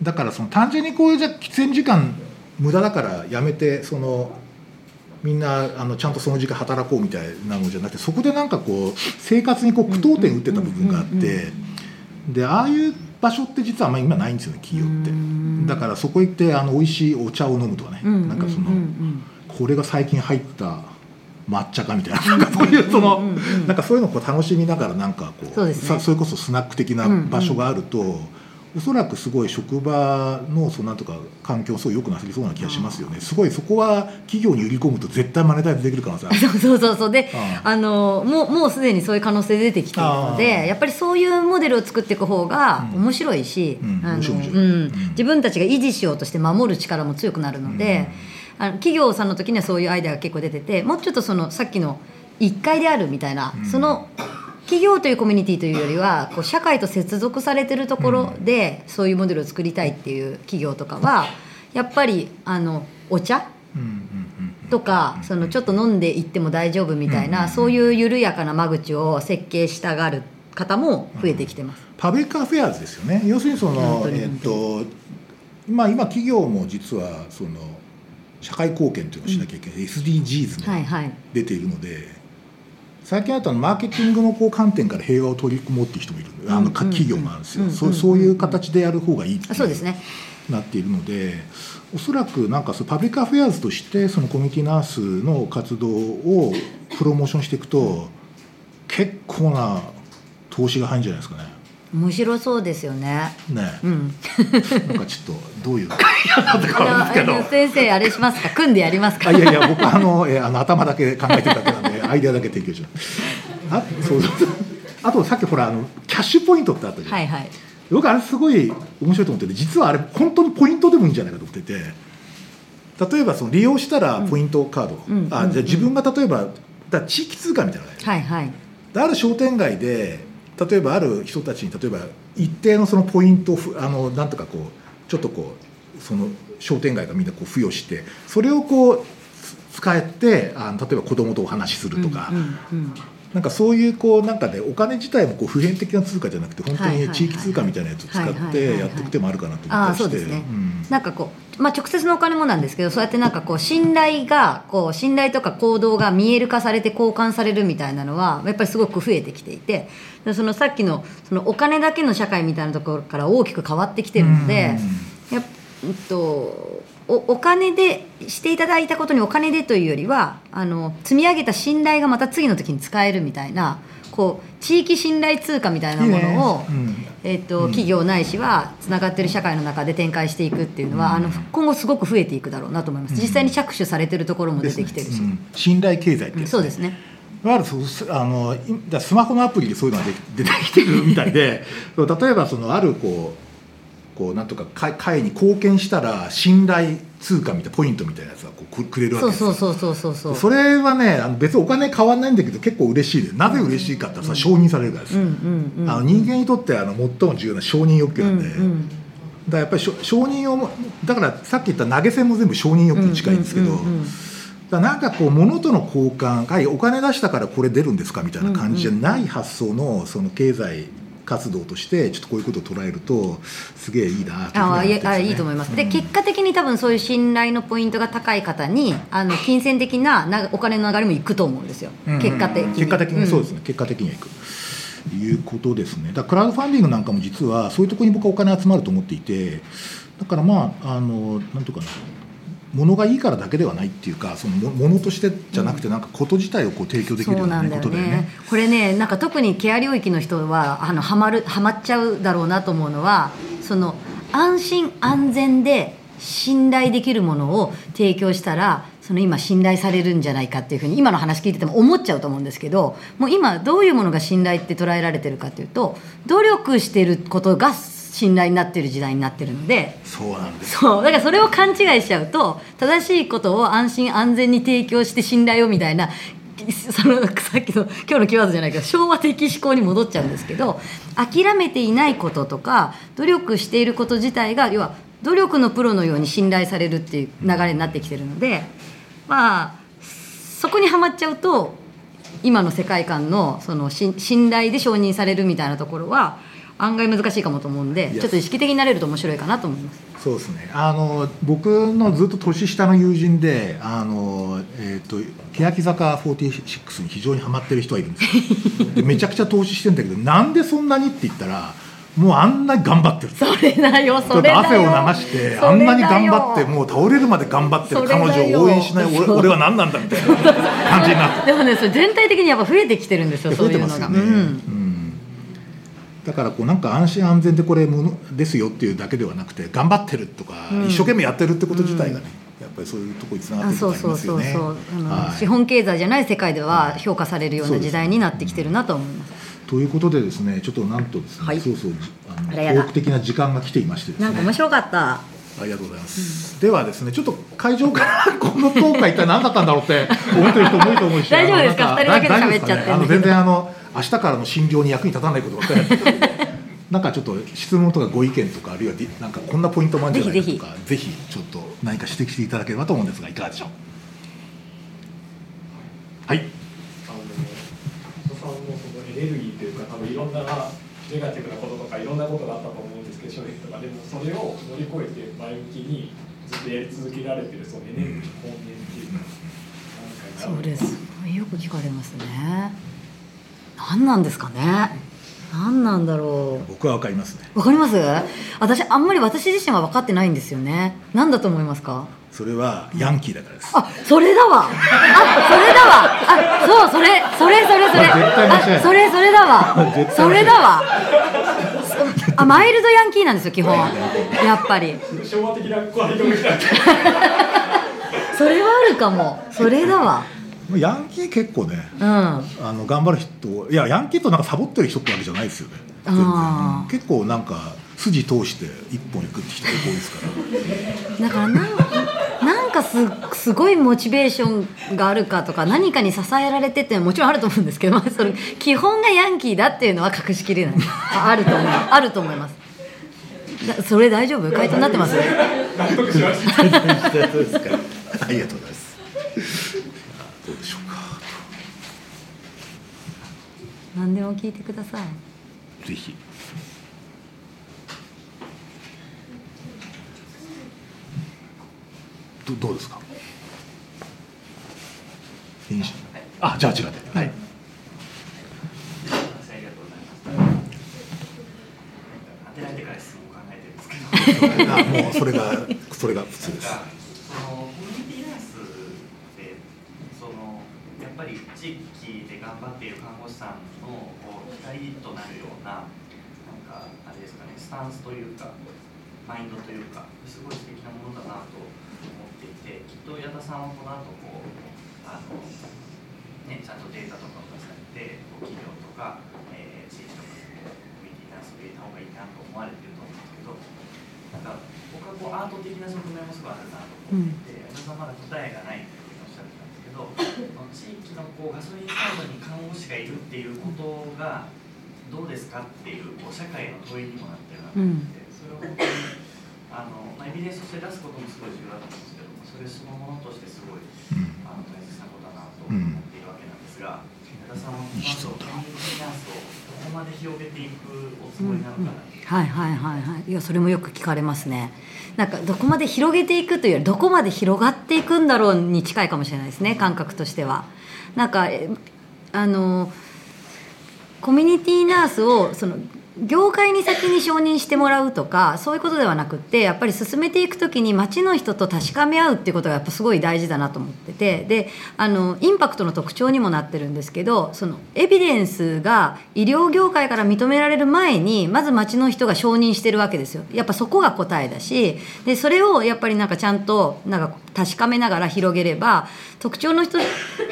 だからその単純にこういうじゃ喫煙時間無駄だからやめてそのみんなあのちゃんとその時間働こうみたいなのじゃなくてそこでなんかこう生活にこう句読点打ってた部分があってでああいう場所って実はあんまり今ないんですよね企業って。
うん
だからそこ行ってあの美味しいお茶を飲むとかね。なんかそのこれが最近入った抹茶かみたいななんかそういうそのなんかそういうのをこう楽しみながらなんかこう
そ
れこそスナック的な場所があると、おそらくすごい職場のそのなんとか環境すごい良くなりそうな気がしますよね。すごいそこは企業に売り込むと絶対マネタイズできる可能性ある。
そうそうそうそう。で
あ
あのもうもうすでにそういう可能性出てきているの
あ
でやっぱりそういうモデルを作っていく方が
うん。
面白いし、
うん。
自分たちが維持しようとして守る力も強くなるので、あの企業さんの時にはそういうアイデアが結構出ててもうちょっとそのさっきの1階であるみたいな、
うん。
その企業というコミュニティというよりはこう社会と接続されてるところでそういうモデルを作りたいっていう企業とかはやっぱりあのお茶
うんうんうんうん。
とかそのちょっと飲んでいっても大丈夫みたい
うん
なそういう緩やかな間口を設計したがる方も増えてきてます。
public affairs ですよね。要するにそのえっとまあ今企業も実はその社会貢献というのをしなきゃいけない、SDGs も
はいはい。
出ているので、最近あとはマーケティングのこう観点から平和を取り組もうっていう人もいるあの企業もあるんですよ、
うん
そうそういう形でやる方がいいって
あそうですね。
なっているのでおそらくなんかそう public affairs としてそのコミュニティナースの活動をプロモーションしていくと結構な投資が入るんじゃないですかね。
面白そうですよね。
ね。
うん、
なんかちょっとどういう会社なんですけど
あのあの先生あれしますか？組んでやりますか？
あいやいや僕はあの,、えーあの頭だけ考えてるだけなんでアイデアだけ提供します (laughs) あそうそうあとさっきほらあのキャッシュポイントってあったじゃん、
はいはい。
僕あれすごい面白いと思ってて実はあれ本当にポイントでもいいんじゃないかと思ってて。例えばその利用したらポイントカード、
うん。うん
あじゃあ自分が例えばだ地域通貨みたいなのがある
はいはい。
である商店街で例えばある人たちに例えば一定のそのポイントをあのなんとかこうちょっとこうその商店街がみんなこう付与してそれをこう使えてあの例えば子供とお話しするとか、
うんうんうん。
なんかそういうこうなんかねお金自体もこう普遍的な通貨じゃなくて本当に地域通貨みたいなやつを使ってやっていく手もあるかなと思
あ
ったりして。
なんかこう、まあ、直接のお金もなんですけどそうやってなんかこう信頼がこう信頼とか行動が見える化されて交換されるみたいなのはやっぱりすごく増えてきていてでそのさっきのそのお金だけの社会みたいなところから大きく変わってきてるので、やっえっとおお金でしていただいたことにお金でというよりはあの積み上げた信頼がまた次の時に使えるみたいなこう地域信頼通貨みたいなものを
いいね。うん。
えっと
うん。
企業ないしはつながってる社会の中で展開していくっていうのは、
うん。
あの今後すごく増えていくだろうなと思います、
うん。
実際に着手されてるところも出てきてるし、
ね。うん。信頼経済って
うん
やつ
そうですね。
いわゆるそうすあのスマホのアプリでそういうのが出出てきてるみたいで (laughs) 例えばそのあるこうこうなんとか会会に貢献したら信頼通貨みたいなポイントみたいなやつがこうくくれるわけですよ。
そうそうそうそうそう
それはねあの別にお金変わんないんだけど結構嬉しいで。なぜ嬉しいかってさ承認されるからです
うん
よ、
うんうん。
あの人間にとってあの最も重要な承認欲求なんで、
うんうん
だからやっぱり承認をもだからさっき言った投げ銭も全部承認欲求に近いんですけど、
うんうんうんうん。
だなんかこう物との交換はいお金出したからこれ出るんですか？みたいな感じじゃない発想のその経済活動としてちょっとこういうことを捉えるとすげえいいなっていうふうに
あ
思
あいいと思います、で結果的に多分そういう信頼のポイントが高い方にあの金銭的ななお金の流れもいくと思うんですよ、
うんうん
結果的に。
結果的にそうです
ね、
ね、結果的にはいく。いうことですね。だからクラウドファンディングなんかも実はそういうところに僕はお金集まると思っていてだからまああのなんとかな物がいいからだけではないっていうかそのも物としてじゃなくてなんかこと自体をこう提供できるような、ね
そうなんだよ
ね。
ね。これねなんか特にケア領域の人はあのハマるハマっちゃうだろうなと思うのはその安心安全で信頼できるものを提供したらその今信頼されるんじゃないかっていうふうに今の話聞いてても思っちゃうと思うんですけどもう今どういうものが信頼って捉えられてるかっていうと努力してることが信頼になってる時代になってるので。
そうなんです。
そう。だからそれを勘違いしちゃうと正しいことを安心安全に提供して信頼をみたいなそのさっきの今日のキーワードじゃないけど昭和的思考に戻っちゃうんですけど諦めていないこととか努力していること自体が要は努力のプロのように信頼されるっていう流れになってきてるのでまあそこにはまっちゃうと今の世界観のその信信頼で承認されるみたいなところは案外難しいかもと思うんでちょっと意識的になれると面白いかなと思います。
そうですね。あの僕のずっと年下の友人であの、えー、と欅坂46に非常にハマってる人がいるんですよ。でめちゃくちゃ投資してんだけどなんでそんなにって言ったらもうあんなに頑張ってる。
それだよそれだよ。
汗を流してあんなに頑張ってもう倒れるまで頑張ってる彼女を応援しない俺俺は何なんだみたいな感じになって。
でもねそれ全体的にやっぱ増えてきてるんですよそう
増え
いうのが、
てますよね、
うん。
うんだからこうなんか安心安全でこれものですよっていうだけではなくて頑張ってるとか、
うん。
一生懸命やってるってこと自体がね、やっぱりそういうところにつながって
そう
ありますよ
そうそう
ね。
そう。あの、
はい。
資本経済じゃない世界では評価されるような時代になってきてるなと思います。
ということでですねちょっとなんとですね、
はい。
そうそうじあの多く的な時間が来ていましてですね。
なんか面白かった。
ありがとうございます、ではですねちょっと会場からこのトー一体何だったんだろうって思ってる人も多いと思うし (laughs)
大丈夫ですか？二人だけで喋っちゃって。
ね？あの全然あの明日からの診療に役に立たないことばっかりやってなんかちょっと質問とかご意見とかあるいはなんかこんなポイントもあるんじゃないかとかぜひちょっと何か指摘していただければと思うんですがいかがでしょう。はい。
あの人さんのそのエネルギーというか多分いろんなネガティブなこととかいろんなことがあったと思うんですけど衝撃とかでもそれを乗り越えて前向きにずっとやり続けられてるそのエネルギーの根源っていうか
そ
何かになる
れす。よく聞かれますね何なんですかね？何なんだろう？
僕はわかりますね。
わかります？私あんまり私自身は分かってないんですよね。何だと思いますか？
それはヤンキーだからです。
あそれだわ。あそれだわ。あそうそれそれそれそれ。
絶対間違いない
あそれそれだわ。それだわ。そあマイルドヤンキーなんですよ基本。やっぱり。(laughs) それはあるかも。それだわ
ヤンキー結構ね
うん。
あの頑張る人いやヤンキーとなんかサボってる人ってわけじゃないですよね。結構なんか筋通して一本行くって人が多いですから。
だからなんなんかすすごいモチベーションがあるかとか何かに支えられてっていうのはもちろんあると思うんですけど、(laughs) まあ、それ基本がヤンキーだっていうのは隠しきれない。ああると思う。あると思います。だそれ大丈夫？回答になってます？
納得しました。(laughs)
ありがとうございますどうでしょうか
何でも聞いてください。
ぜひ。どどうですか？いいしあじゃあ違ってはい。
あ
もうそれがそれが普通です。
そのコミュニティナースでそのやっぱり地域で頑張っている看護師さんのこう光となるようななんかあれですかねスタンスというかマインドというかすごい素敵なものだなと思っていてきっと矢田さんはこの後こうあのねちゃんとデータとかを出されてこう企業とか、えー地域とかでコミュニティナースを入れた方がいいなと思われてると思うんですけどなんか僕はこうアート的な側面もすごいあるなと思っていて、矢田さんまだ答えがないど地域のこうガソリンスタンドに看護師がいるっていうことがどうですかっていうこう社会の問いにもなってるなと思って、それを本当にあの、まあ、エビデンスとして出すこともすごい重要だと思うんですけどそれそのものとしてすごい、が、矢田さん。はンスをどこまで広げていくおつもりなのかな、
はいはいはいはい。いやそれもよく聞かれますね。なんかどこまで広げていくというよりどこまで広がっていくんだろうに近いかもしれないですね感覚としては。なんかえあのコミュニティナースをその業界に先に承認してもらうとかそういうことではなくってやっぱり進めていく時に街の人と確かめ合うっていうことがやっぱすごい大事だなと思っててであのインパクトの特徴にもなってるんですけどそのエビデンスが医療業界から認められる前にまず街の人が承認してるわけですよやっぱそこが答えだしでそれをやっぱりなんかちゃんとなんか確かめながら広げれば特徴の一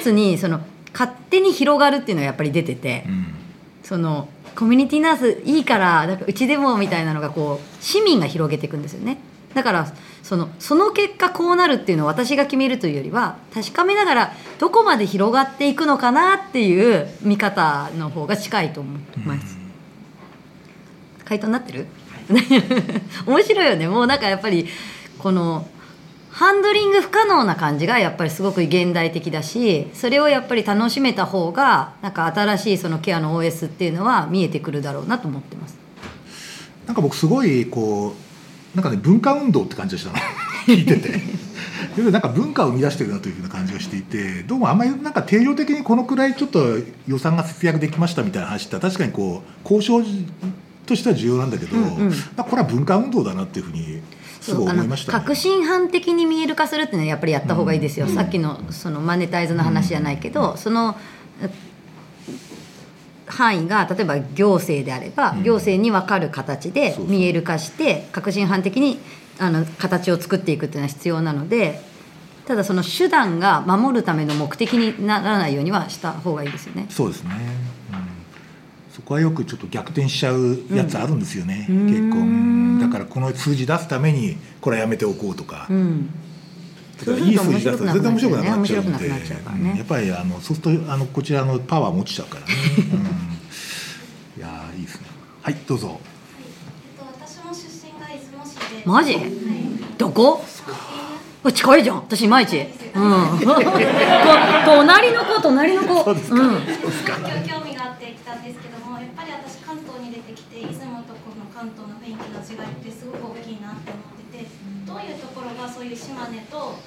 つにその勝手に広がるっていうのがやっぱり出てて。
うん
そのコミュニティナースいいからなんかうちでもみたいなのがこう市民が広げていくんですよね。だからそのその結果こうなるっていうのを私が決めるというよりは確かめながらどこまで広がっていくのかなっていう見方の方が近いと思います、回答になってる？(laughs) 面白いよね。もうなんかやっぱりこのハンドリング不可能な感じがやっぱりすごく現代的だしそれをやっぱり楽しめた方がなんか新しいそのケアの OS っていうのは見えてくるだろうなと思ってます。
なんか僕すごいこうなんかね文化運動って感じがしたの。(laughs) 聞いてて。なんか文化を生み出してるなというふうな感じがしていてどうもあんまりなんか定量的にこのくらいちょっと予算が節約できましたみたいな話って確かにこう交渉としては重要なんだけど、
うんうん。
まあこれは文化運動だなっていうふうにすごい
あの
思いました、ね。
革新犯的に見える化するっていうのはやっぱりやった方がいいですよ、
うん。
さっきのそのマネタイズの話じゃないけど、そのえ範囲が例えば行政であれば、
うん。
行政に分かる形で
そうそう。
見える化して革新犯的にあの形を作っていくっていうのは必要なのでただその手段が守るための目的にならないようにはした方がいいですよね。
そうですね、うん、そこはよくちょっと逆転しちゃうやつあるんですよね、
うん。
結構、
う
うん。んだからこの数字出すためにこれはやめておこうとか、
うん。
だからいい数字出すと全然面白くなくなっちゃうので
面白くなくなっちゃうからね。
うんやっぱりあのそうするとあのこちらのパワーも落ちちゃうからね、うん、いやーいいですね。はいどうぞ。
えっと、私も出身が出雲市で。
マジ？
はい。
どこ？近いじゃん。私いまいち、うん、こ (laughs) 隣の子隣の子。
そうですか。
うん。
ー今日興味があって来たんですけども、やっぱり私関東に出てきて、出雲とこの関東の雰囲気の違いってすごく大きいなって思ってて。どういうところがそういう島根と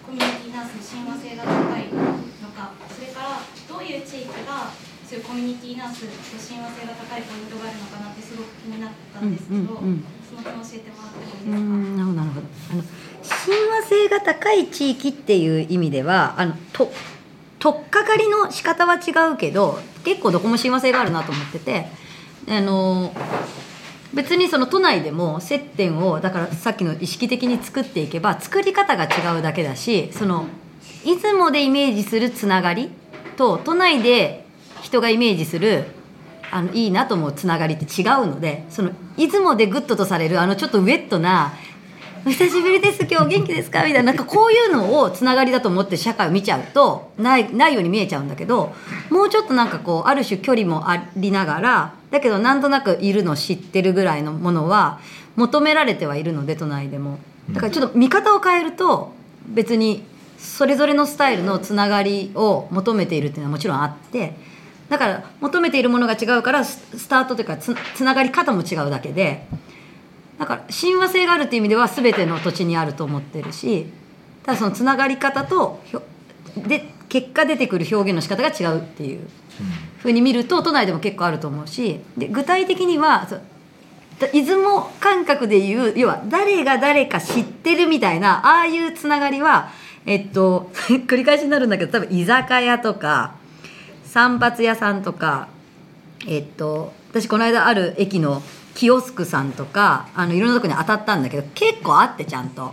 コミュニティナースの親和性が高いのか、それからどういう地域がそういうコミュニティナースと親和性が高いポイントがあるのかなってすごく気になったんですけど、
うんうんうん
その点教えてもらってもいいで
う
すか？
んなるほどなるほどあの親和性が高い地域っていう意味ではあのと取っかかりの仕方は違うけど結構どこも親和性があるなと思っててあの別にその都内でも接点をだからさっきの意識的に作っていけば作り方が違うだけだしその出雲でイメージするつながりと都内で人がイメージするあのいいなと思うつながりって違うのでその出雲で good とされるあのちょっとウェットな「お久しぶりです今日元気ですか?」みたいななんかこういうのをつながりだと思って社会を見ちゃうとないないように見えちゃうんだけどもうちょっとなんかこうある種距離もありながらだけどなんとなくいるの知ってるぐらいのものは求められてはいるので都内でもだからちょっと見方を変えると別にそれぞれのスタイルのつながりを求めているっていうのはもちろんあってだから求めているものが違うからスタートというかつつながり方も違うだけでだから親和性があるっていう意味では全ての土地にあると思ってるしただそのつながり方とで結果出てくる表現の仕方が違うっていうふうに見ると都内でも結構あると思うしで具体的にはそ出雲感覚でいう要は誰が誰か知ってるみたいなああいうつながりはえっと (laughs) 繰り返しになるんだけど多分居酒屋とか散髪屋さんとかえっと私この間ある駅のキオスクさんとかあのいろんなとこに当たったんだけど結構あってちゃんと。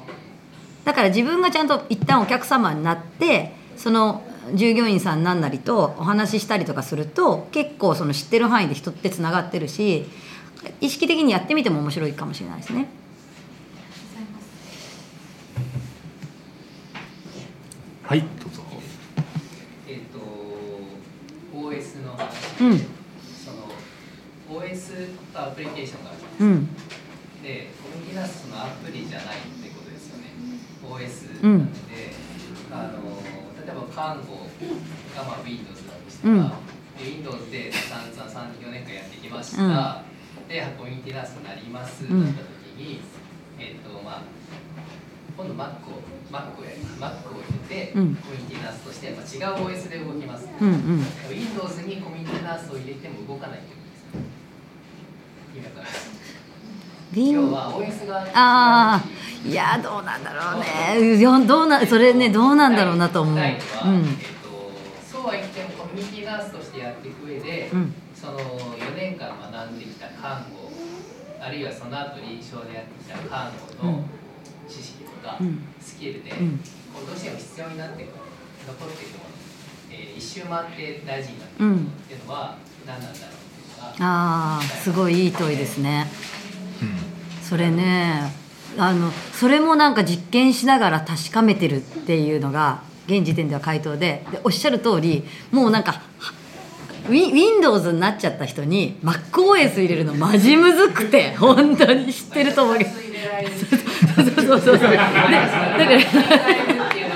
だから自分がちゃんと一旦お客様になってその従業員さんなんなりとお話ししたりとかすると結構その知ってる範囲で人ってつながってるし意識的にやってみても面白いかもしれないですね。
はいどうぞ。
えっ、と OS の話。
うん。
その OS とアプリケーションがある
うん。
でコミュニティナースのアプリじゃないってことですよね。OS
うん。
なので、あの例えば看護がまあ Windows だとしたら、
うん。
で Windows で散々34年間やってきました、
うん。
でコミュニティナースになります
うん
だった時に、えっ、とまあ今度 Mac を Mac をやります Mac を入れて、
うん。
コミュニティナースとしてやっぱ違う OS で動きます、
うんうん。
Windows にコミュニティナースを入れても動かないってことですよ意味わかります
ビンああいやどうなんだろうね。どうなそれねどうなんだろうなと思う。うん。
えっと、そうは言ってもコミュニティナースとしてやっていく上で、
うん。
その4年間学んできた看護あるいはその後臨床でやってきた看護の知識とか、
うん。
スキルで、
うん。
どうしても必要になってくる残っているもの、えー一周回って大事になってくる
うん
っていうのは何なんだろう？
ああすごいいい問いですね。
うん。
それねあのそれもなんか実験しながら確かめてるっていうのが現時点では回答で。でおっしゃる通りもうなんかウィ Windows になっちゃった人に MacOS 入れるのマジむずくて本当に知ってると思うけど。そうそうそうそう。でだから
入れられるっていう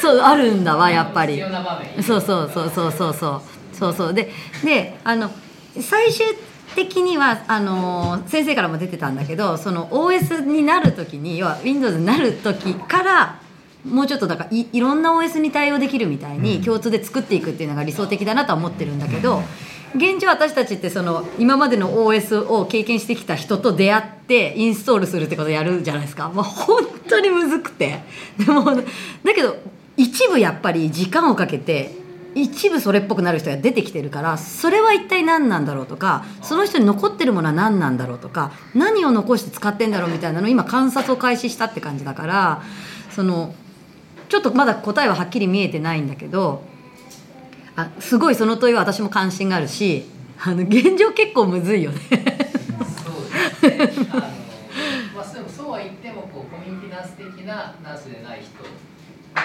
そうあるんだわやっぱり。そうそうそうそうそうそうそうそう。でであの最終的にはあの先生からも出てたんだけどその OS になる時に要は Windows になる時からもうちょっとだからいいろんな OS に対応できるみたいに共通で作っていくっていうのが理想的だなとは思ってるんだけど現状私たちってその今までの OS を経験してきた人と出会ってインストールするってことをやるじゃないですか、まあ、本当にむずくて。でもだけど一部やっぱり時間をかけて一部それっぽくなる人が出てきてるからそれは一体何なんだろうとかその人に残ってるものは何なんだろうとか何を残して使ってんだろうみたいなのを今観察を開始したって感じだからそのちょっとまだ答えははっきり見えてないんだけどあすごいその問いは私も関心があるしあの現状結構むずいよね。
そうですね。あのまあそうは言ってもこうコミュニティナース的なナースでない人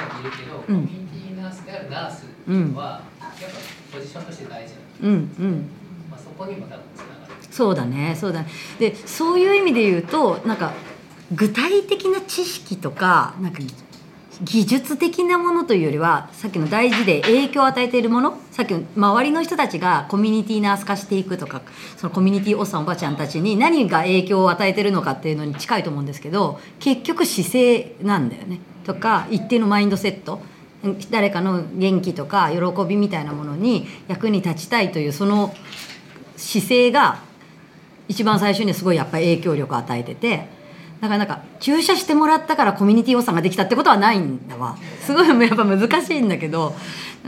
もいるけど、
うん
コミュニティナースであるナースっていうのは、やっぱポジションとして大事なんです。
うんうん
まあそこにも多分つながる。
そうだねそうだねでそういう意味で言うとなんか具体的な知識とかなんか技術的なものというよりはさっきの大事で影響を与えているものさっきの周りの人たちがコミュニティナース化していくとかそのコミュニティおっさんおばちゃんたちに何が影響を与えてるのかっていうのに近いと思うんですけど結局姿勢なんだよねとか一定のマインドセット誰かの元気とか喜びみたいなものに役に立ちたいというその姿勢が一番最初にすごいやっぱり影響力を与えててだからなんか注射してもらったからコミュニティ予算ができたってことはないんだわ。すごいやっぱ難しいんだけど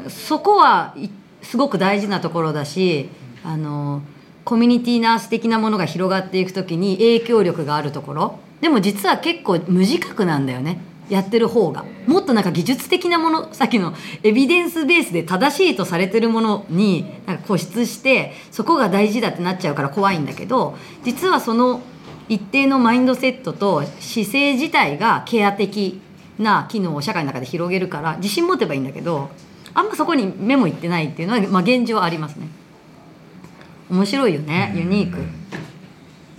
そこはすごく大事なところだしあのコミュニティナース的なものが広がっていく時に影響力があるところ。でも実は結構無自覚なんだよね。やってる方がもっとなんか技術的なものさっきのエビデンスベースで正しいとされてるものになんか固執してそこが大事だってなっちゃうから怖いんだけど実はその一定のマインドセットと姿勢自体がケア的な機能を社会の中で広げるから自信持てばいいんだけどあんまそこに目もいってないっていうのは、まあ、現状ありますね。面白いよねユニーク。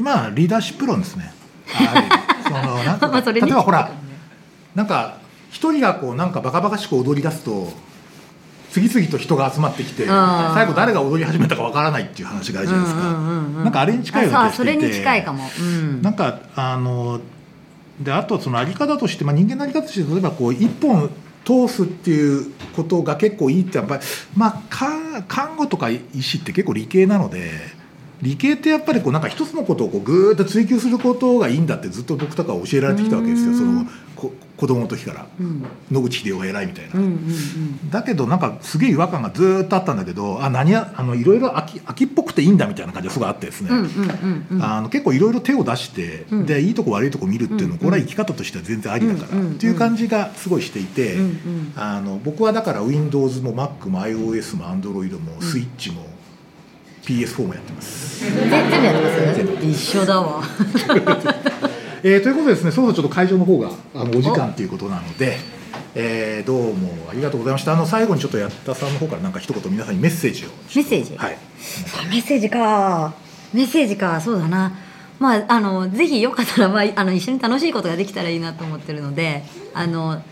まあリーダーシップ論ですね。(laughs) そのなんていうか (laughs)
まあそれに
例えばほらなんか一人がこうなんかバカバカしく踊り出すと次々と人が集まってきて最後誰が踊り始めたかわからないっていう話があるじゃないですか。
うんうんうんうん
なんかあれに近いような気がしていて。
あそれに近いかも、うん、
なんかあのであとそのあり方として、まあ、人間のあり方として例えばこう一本通すっていうことが結構いいってやっぱり、まあ、か看護とか医師って結構理系なので理系ってやっぱりこうなんか一つのことをこうぐーっと追求することがいいんだってずっと僕とかは教えられてきたわけですよ。
うん。
そのこ子供の時から。
うん。
野口英世が偉いみたいな。
うんうんうん。
だけどなんかすげえ違和感がずーっとあったんだけどあ何やあのいろいろ秋秋っぽくていいんだみたいな感じがすごいあってですね、
うんうんうんうん。
あの結構いろいろ手を出して、
うん。
でいいとこ悪いとこ見るっていうの、
うん
これは生き方としては全然ありだから、
うんうん
っていう感じがすごいしていて、
うんうん
あの僕はだから Windows も Mac も iOS も Android も Switch も PS4 もやってます。
全全部やってます一緒だわ。(laughs)
えーということでですねそろそろちょっと会場の方があのお。時間ということなので、えーどうもありがとうございました。あの最後にちょっとやったさんの方からなんか一言皆さんにメッセージを
メッセージ？
はい。
あメッセージか。メッセージか。そうだな。まあ、あのぜひよかったら、まあ、あの一緒に楽しいことができたらいいなと思ってるのであの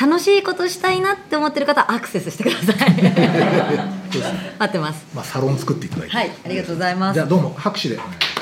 楽しいことしたいなって思ってる方はアクセスしてください。(laughs)
そうですね。(laughs)
待ってます。
まあ、サロン作っていただいて、
はいありがとうございます。
じゃあどうも拍手でお願いします